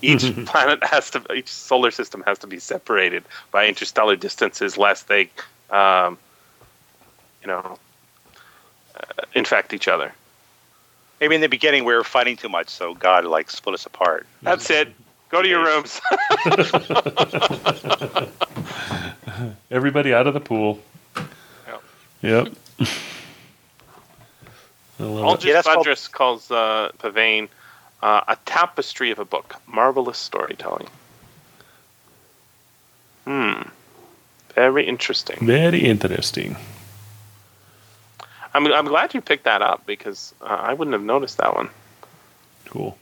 Each planet has to, each solar system has to be separated by interstellar distances, lest they, um, you know, uh, infect each other. Maybe in the beginning we were fighting too much, so God like split us apart. That's it. Go to your rooms. Everybody out of the pool. Yep. I love it. Yeah, Algis called- calls uh, Pavane uh, a tapestry of a book, marvelous storytelling. Hmm. Very interesting. Very interesting. I'm I'm glad you picked that up because uh, I wouldn't have noticed that one. Cool.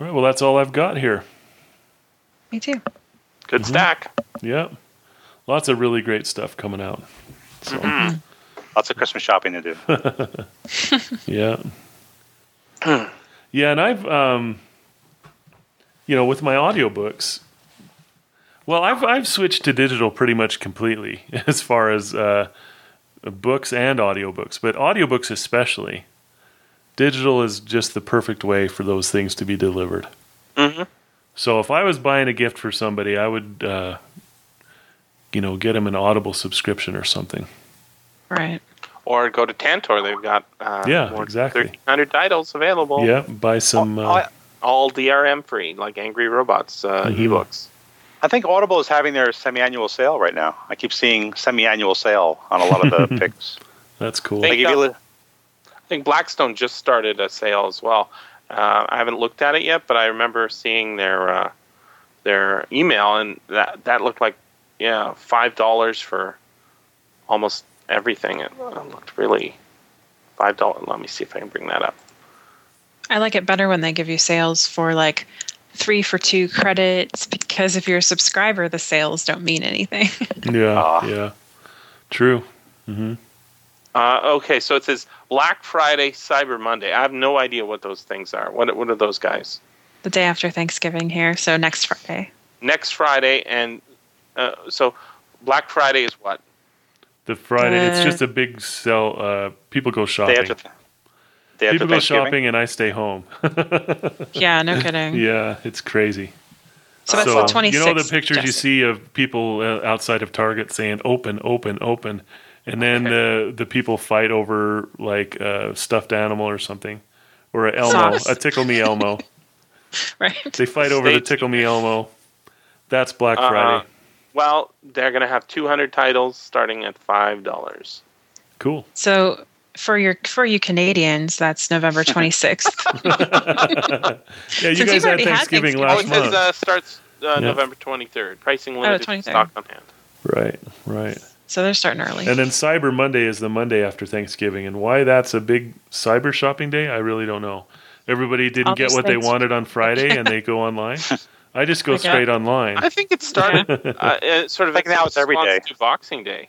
All right. Well, that's all I've got here. Me too. Good Mm-hmm. stack. Yep. Lots of really great stuff coming out. So, Lots of Christmas shopping to do. yeah. yeah, and I've um you know, with my audiobooks, well, I've I've switched to digital pretty much completely as far as uh books and audiobooks, but audiobooks especially. Digital is just the perfect way for those things to be delivered. hmm So if I was buying a gift for somebody, I would, uh, you know, get them an Audible subscription or something. Right. Or go to Tantor. They've got uh, Yeah, more exactly. 1,300 titles available. Yeah, buy some. Oh, Uh, All DRM free, like Angry Robots uh, Mhm. ebooks. I think Audible is having their semi-annual sale right now. I keep seeing semi-annual sale on a lot of the picks. that's cool. Thank They give you li- I think Blackstone just started a sale as well. Uh, I haven't looked at it yet, but I remember seeing their uh, their email, and that that looked like yeah five dollars for almost everything. It looked really five dollars. Let me see if I can bring that up. I like it better when they give you sales for like three for two credits because if you're a subscriber, the sales don't mean anything. Yeah, Ah. yeah, true. hmm Uh, okay, so it says Black Friday, Cyber Monday. I have no idea what those things are. What what are those guys? the day after Thanksgiving here, so next Friday. Next Friday, and uh, so Black Friday is what? The Friday, it's Uh, just a big sell. Uh, people go Day shopping. after, th- day after People go shopping, and I stay home. Yeah, no kidding. yeah, it's crazy. So that's so the 26th. you know the pictures you see of people uh, outside of Target saying "open, open, open," and then the the people fight over like a stuffed animal or something, or a Elmo, a Tickle Me Elmo. Right. They fight over Stay the Tickle Me Elmo. That's Black Uh, Friday. Well, they're going to have 200 titles starting at five dollars. Cool. So for your for you Canadians, that's November 26th. Yeah, you Since guys you've had already had Thanksgiving Oh, last it says month. uh, starts uh, Yeah. November 23rd. Pricing limited, 23rd. stock on hand. Right, right. so they're starting early. And then Cyber Monday is the Monday after Thanksgiving. And why that's a big cyber shopping day, I really don't know. Everybody didn't All get what they wanted on Friday and they go online. I just go I straight online. I think it started uh, uh, sort of Like now it's every response day. to Boxing Day.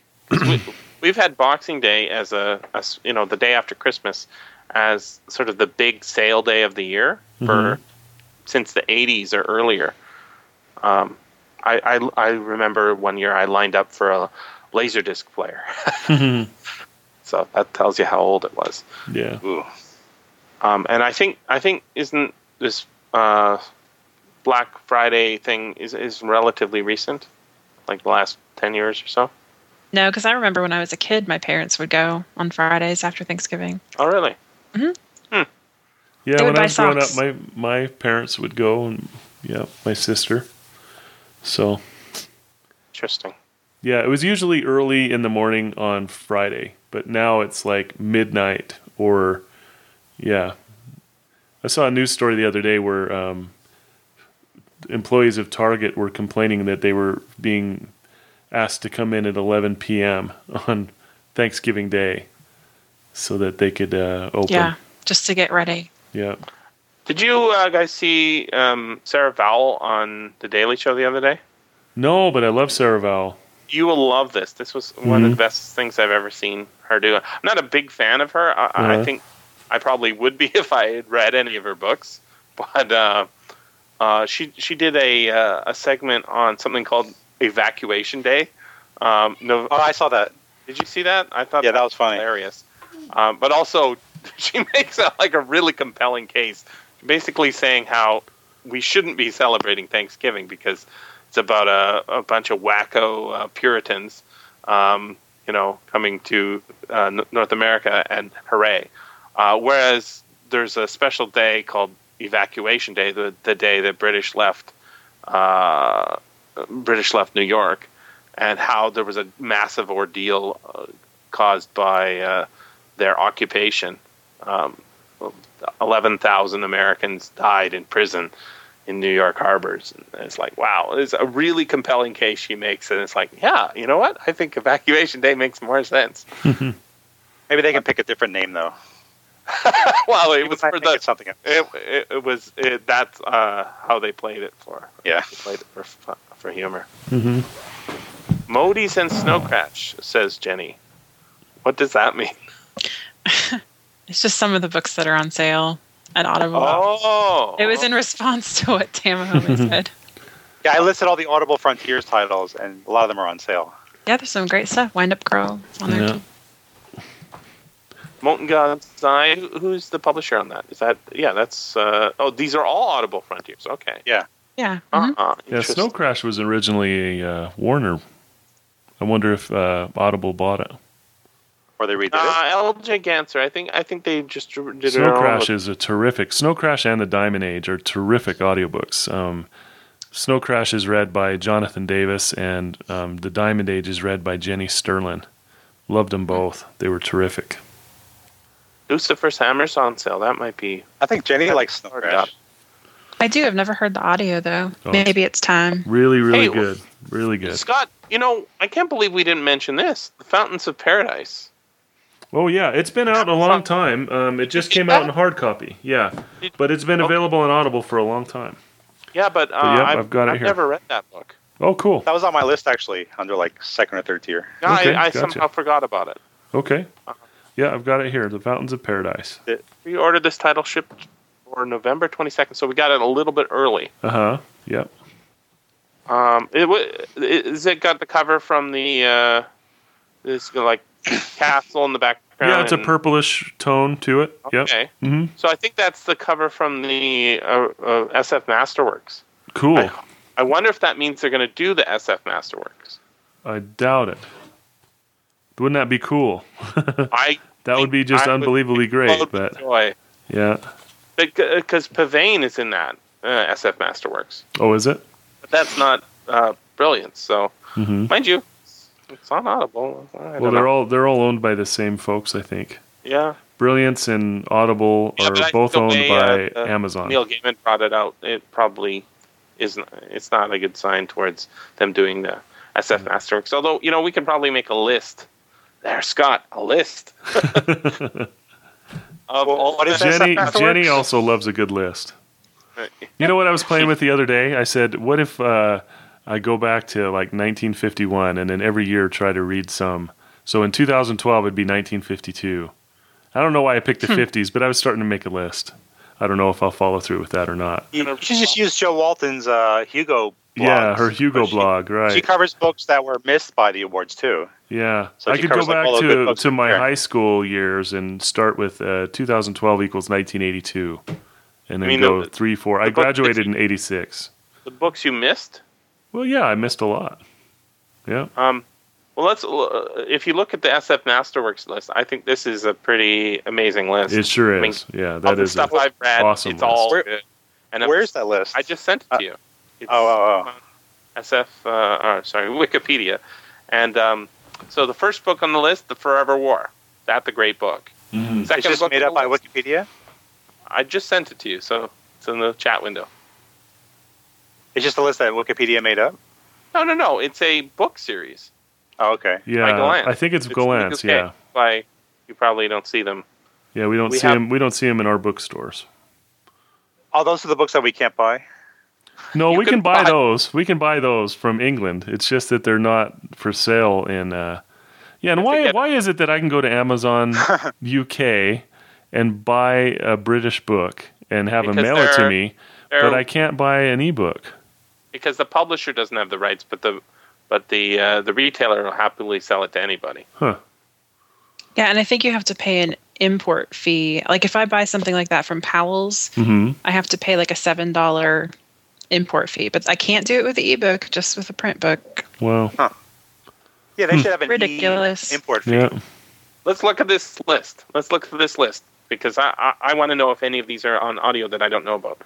'Cause we, we've had Boxing Day as a, as, you know the day after Christmas as sort of the big sale day of the year for since the 80s or earlier. Um, I, I I remember one year I lined up for a laserdisc player, so that tells you how old it was. yeah. Ooh. Um, and I think I think isn't this uh, Black Friday thing is is relatively recent, like the last ten years or so. No, because I remember when I was a kid, my parents would go on Fridays after Thanksgiving. Oh, really? Yeah, They would when I buy was growing up, my, my parents would go and, yeah, my sister. So, Interesting. yeah, it was usually early in the morning on Friday, but now it's like midnight or, yeah. I saw a news story the other day where um, employees of Target were complaining that they were being asked to come in at 11 p.m. on Thanksgiving Day so that they could uh, open. Yeah, just to get ready. Yeah. Did you uh, guys see um, Sarah Vowell on the Daily Show the other day? No, but I love Sarah Vowell. You will love this. This was one of the best things I've ever seen her do. I'm not a big fan of her. I, I Uh-huh. think I probably would be if I had read any of her books. But uh, uh, she she did a uh, a segment on something called Evacuation Day. Um, no, Oh, I saw that. did you see that? I thought Yeah, that was funny. hilarious. Um, but also, she makes a, like a really compelling case, basically saying how we shouldn't be celebrating Thanksgiving because it's about a, a bunch of wacko uh, Puritans, um, you know, coming to uh, N- North America and hooray. Uh, whereas there's a special day called Evacuation Day, the, the day that British left uh, British left New York, and how there was a massive ordeal uh, caused by uh, their occupation. Um, Eleven thousand Americans died in prison, in New York harbors. And it's like, wow, it's a really compelling case she makes, and it's like, yeah, you know what? I think Evacuation Day makes more sense. Maybe they can pick a different name though. well, it was for the something. it, it, it was it, that's uh, how they played it for. Yeah. They played it for fu- for humor. hmm Modis and Snow Crash, says Jenny. What does that mean? It's just some of the books that are on sale at Audible. Oh, It was in response to what Tamahome said. Yeah, I listed all the Audible Frontiers titles, and a lot of them are on sale. Yeah, there's some great stuff. Wind Up Girl is on there Yeah. too. Mote in God's Eye. Who's the publisher on that? Is that yeah? That's uh, oh, these are all Audible Frontiers. Okay. Yeah. Mhm. Uh-uh. Yeah, Snow Crash was originally a uh, Warner. I wonder if uh, Audible bought it. Or they redid it. Uh, LJ Ganser. I think I think they just did it Snow Crash is a terrific. Snow Crash and the Diamond Age are terrific audiobooks. Um, Snow Crash is read by Jonathan Davis, and um, the Diamond Age is read by Jenny Sterlin. Loved them both. They were terrific. Lucifer's Hammer's on sale. That might be. I think Jenny likes Snow Started Crash. Up. I do. I've never heard the audio though. Oh. Maybe it's time. Really, really Hey, good. Really good. Scott, you know, I can't believe we didn't mention this. The Fountains of Paradise. Oh yeah, it's been out a long time. Um, it just came out in hard copy. Yeah, but it's been available on Audible for a long time. Yeah, but, uh, yep, I've, I've got it I've here. never read that book. Oh, cool. That was on my list actually, under like second or third tier. No, Okay, I, I gotcha. somehow forgot about it. Okay. Uh-huh. Yeah, I've got it here. The Fountains of Paradise. We ordered this title shipped for November 22nd, so we got it a little bit early. Uh huh. Yep. Um, it, wa- is it got the cover from the uh, this like castle in the background? Yeah, it's a purplish tone to it. Yep. Okay, hmm so I think that's the cover from the uh, uh, SF Masterworks. Cool. I- I wonder if that means they're going to do the SF Masterworks. I doubt it. Wouldn't that be cool? I That would be just I would unbelievably great. But joy yeah. Because Pavane is in that uh, SF Masterworks, Oh, is it? but that's not uh, brilliant. So, hmm mind you, it's on Audible. Well, they're know. all they're all owned by the same folks, I think. yeah. Brilliance and Audible Yeah, are both owned way, by uh, uh, Amazon. Neil Gaiman brought it out. It probably isn't. It's not a good sign towards them doing the SF Mm. Masterworks. Although you know, we can probably make a list. There, Scott, a list of all what is? Jenny Jenny also loves a good list. You know what I was playing with the other day? I said, what if uh, I go back to like 1951 and then every year try to read some? So in 2012 it'd be 1952. I don't know why I picked the 50s, but I was starting to make a list. I don't know if I'll follow through with that or not. You, you should just use Jo Walton's uh, Hugo. Yeah, her Hugo she- blog, right. She covers books that were missed by the awards too. Yeah, So I she could go covers, like, back all the good to to my there. high school years and start with uh, 2012 equals 1982, and then I mean, go the- three, four. I the book graduated in '86. the books you missed. Well, yeah, I missed a lot. Yeah. Um, well, let's. Uh, if you look at the SF Masterworks list, I think this is a pretty amazing list. It sure I mean, is. yeah, Of that the stuff a, I've read, awesome it's all list. good. And I'm- Where's that list? I just sent it Uh, to you. It's oh, oh, oh. SF, uh, sorry, Wikipedia. And um, so the first book on the list, The Forever War. That's a great book. It's Second just book made up by list- Wikipedia. I just sent it to you, so it's in the chat window. It's just a list that Wikipedia made up. No, no, no. It's a book series. Oh, okay. yeah. Gollancz. I think it's, It's Gollancz. Yeah, Hay. Why you probably don't see them. yeah. We don't We see have- him. We don't see them in our bookstores. All those are the books that we can't buy. No, You we can can buy buy- those. We can buy those from England. It's just that they're not for sale in. Uh, yeah, and why? Why is it that I can go to Amazon UK and buy a British book and have them mail it to me, but I can't buy an ebook? because the publisher doesn't have the rights, but the but the uh, the retailer will happily sell it to anybody. Huh? Yeah, and I think you have to pay an import fee. Like if I buy something like that from Powell's, hmm I have to pay like a seven dollar import fee. But I can't do it with the ebook, just with the print book. Well, Yeah, they should have an Ridiculous. E import fee. yeah. Let's look at this list. Let's look at this list because I I, I want to know if any of these are on audio that I don't know about.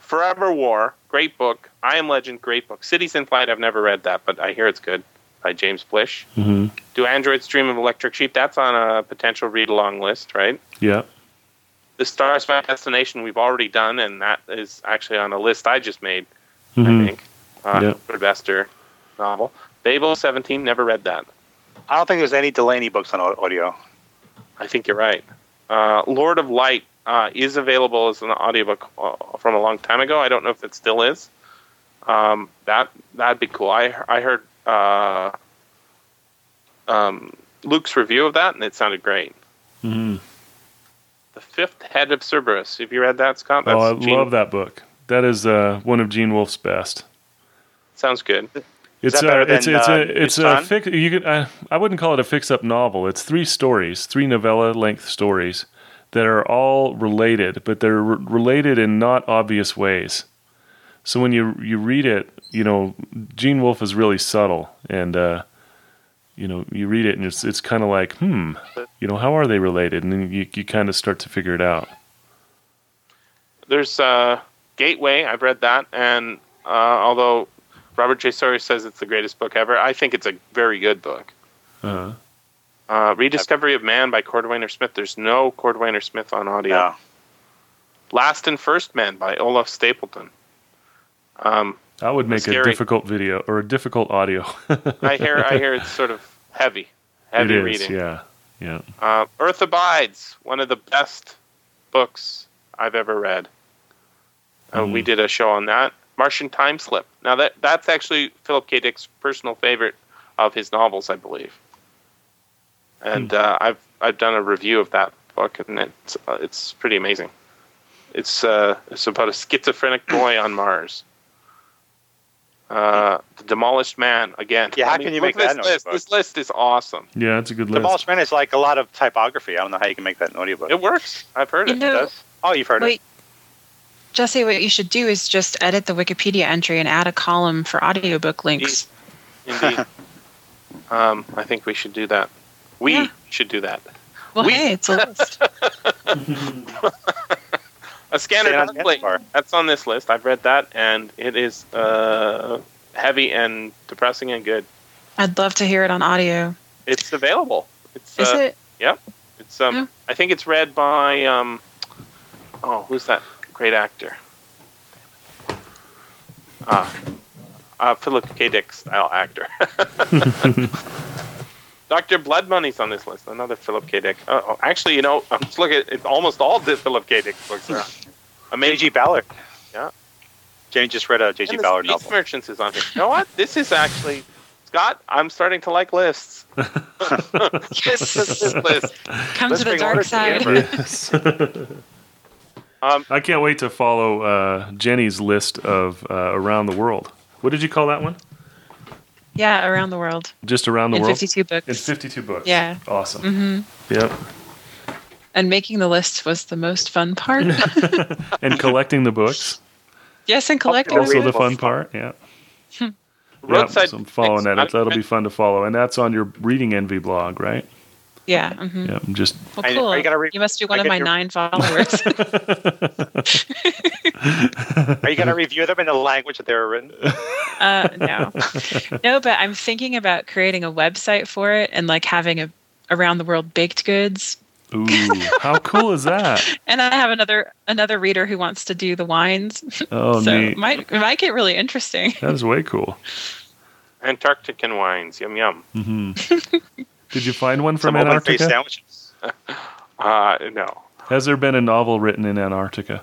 Forever War, great book. I Am Legend, great book. Cities in Flight, I've never read that, but I hear it's good. By James Blish. hmm Do Androids Dream of Electric Sheep? That's on a potential read along list, right? Yeah. The Stars My Destination we've already done, and that is actually on a list I just made. Mhm. I think uh, Yep. for Bester novel. Babel 17, never read that. I don't think there's any Delany books on audio. I think you're right. Uh, Lord of Light uh, is available as an audiobook uh, from a long time ago. I don't know if it still is. Um, that that'd be cool. I I heard uh, um, Luke's review of that, and it sounded great. Mhm. The Fifth Head of Cerberus. Have you read that, Scott? Oh, I Gene- love that book. That is uh, one of Gene Wolfe's best. Sounds good. It's that better a, it's than, it's uh, a it's a fix, you could I, I wouldn't call it a fix up novel. It's three stories, three novella length stories that are all related, but they're re- related in not obvious ways. So when you you read it, you know Gene Wolfe is really subtle, and uh, you know you read it and it's it's kind of like hmm, you know how are they related, and then you you kind of start to figure it out. There's uh, Gateway. I've read that, and uh, although Robert J. Sawyer says it's the greatest book ever, I think it's a very good book. Uh-huh. Uh, Rediscovery of Man by Cordwainer Smith. There's no Cordwainer Smith on audio. Yeah. Last and First Man by Olaf Stapledon. Um, That would make a Scary. difficult video or a difficult audio. I hear I hear it's sort of heavy, heavy it is, reading. yeah, yeah. Uh, Earth Abides, one of the best books I've ever read. Uh, Mm. We did a show on that. Martian Time Slip. Now that that's actually Philip K. Dick's personal favorite of his novels, I believe. And uh, I've I've done a review of that book, and it's uh, it's pretty amazing. It's uh, it's about a schizophrenic boy on Mars. Uh, the Demolished Man again. Yeah, how I mean, can you make that this list? This list is awesome. Yeah, it's a good The list. Demolished Man is like a lot of typography. I don't know how you can make that an audiobook. It works. I've heard You it. know- It does? Oh, you've heard Wait, it. Jesse, what you should do is just edit the Wikipedia entry and add a column for audiobook links. Indeed. um, I think we should do that. We Yeah. should do that. Well, We- hey, it's a list. A scanner Stand on That's on this list. I've read that, and it is uh, heavy and depressing and good. I'd love to hear it on audio. It's available. It's Is uh, it? It's um. Yeah. I think it's read by um. Oh, who's that great actor? Ah, uh, Philip K. Dick style actor. Doctor Blood Money's on this list. Another Philip K. Dick. Oh, oh, actually, you know, I'm just looking. At, it's almost all the Philip K. Dick books are. Amazing. J.G. Ballard. Yeah. Jenny just read a J.G. Ballard Space novel. Merchants is on here. You know what? This is actually Scott. I'm starting to like lists. this, this, this list. Come Let's to the dark side. together. Yes. Um, I can't wait to follow uh, Jenny's list of uh, around the world. What did you call that one? Yeah, around the world Just around the in world. 52 books. In 52 books. Yeah. Awesome. hmm Yep. And making the list was the most fun part. And collecting the books. yes, and collecting. also the fun part. Yeah. Yeah, Roadside. so I'm following that. Picks. That'll be fun to follow. And that's on your Reading Envy blog, right? Yeah. hmm Yeah. I'm just Well, you- cool. are you gonna re- you must be one I of my your- nine followers. Are you going to review them in the language that they were written? uh, no, no, but I'm thinking about creating a website for it and like having a around the world baked goods. Ooh, how cool is that? And I have another another reader who wants to do the wines. Oh, so neat. it might it might get really interesting. That is way cool. Antarctican wines. Yum yum. hmm Did you find one from Some open-faced Antarctica? sandwiches. Uh, no. Has there been a novel written in Antarctica?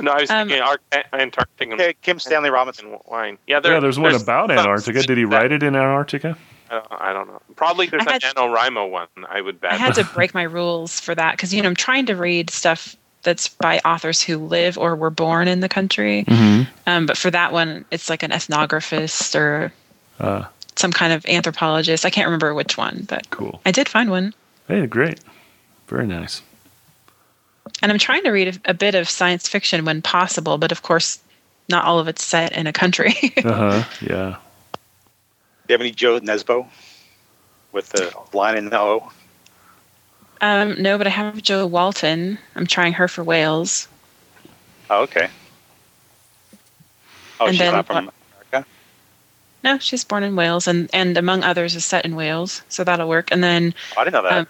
No, I was Um, thinking Ar- Antarctican Okay, Kim Stanley Robinson. wine. Yeah, there, yeah, there's one about Antarctica. Did he write it in Antarctica? I don't, I don't know. Probably there's I an had- NaNoWriMo one. I would bet. I had to break my rules for that because you know I'm trying to read stuff that's by authors who live or were born in the country. Mm-hmm. Um, but for that one, it's like an ethnographist or Uh, some kind of anthropologist. I can't remember which one, but cool. I did find one. Hey, great. Very nice. And I'm trying to read a, a bit of science fiction when possible, but of course, not all of it's set in a country. Uh huh. Yeah. Do you have any Jo Nesbø with the line in the O? um, no, but I have Jo Walton. I'm trying her for Wales. Oh, okay. Oh, And she's then not from what- America? No, she's born in Wales, and and among others is set in Wales, so that'll work. And then, Oh, I didn't know that. Um,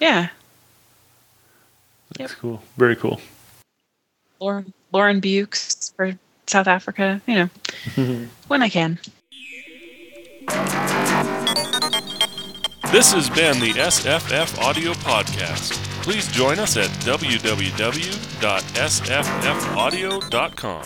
yeah, That's cool. Very cool. Lauren, Lauren Beukes for South Africa. You know, when I can. This has been the SFF Audio Podcast. Please join us at www.sffaudio.com.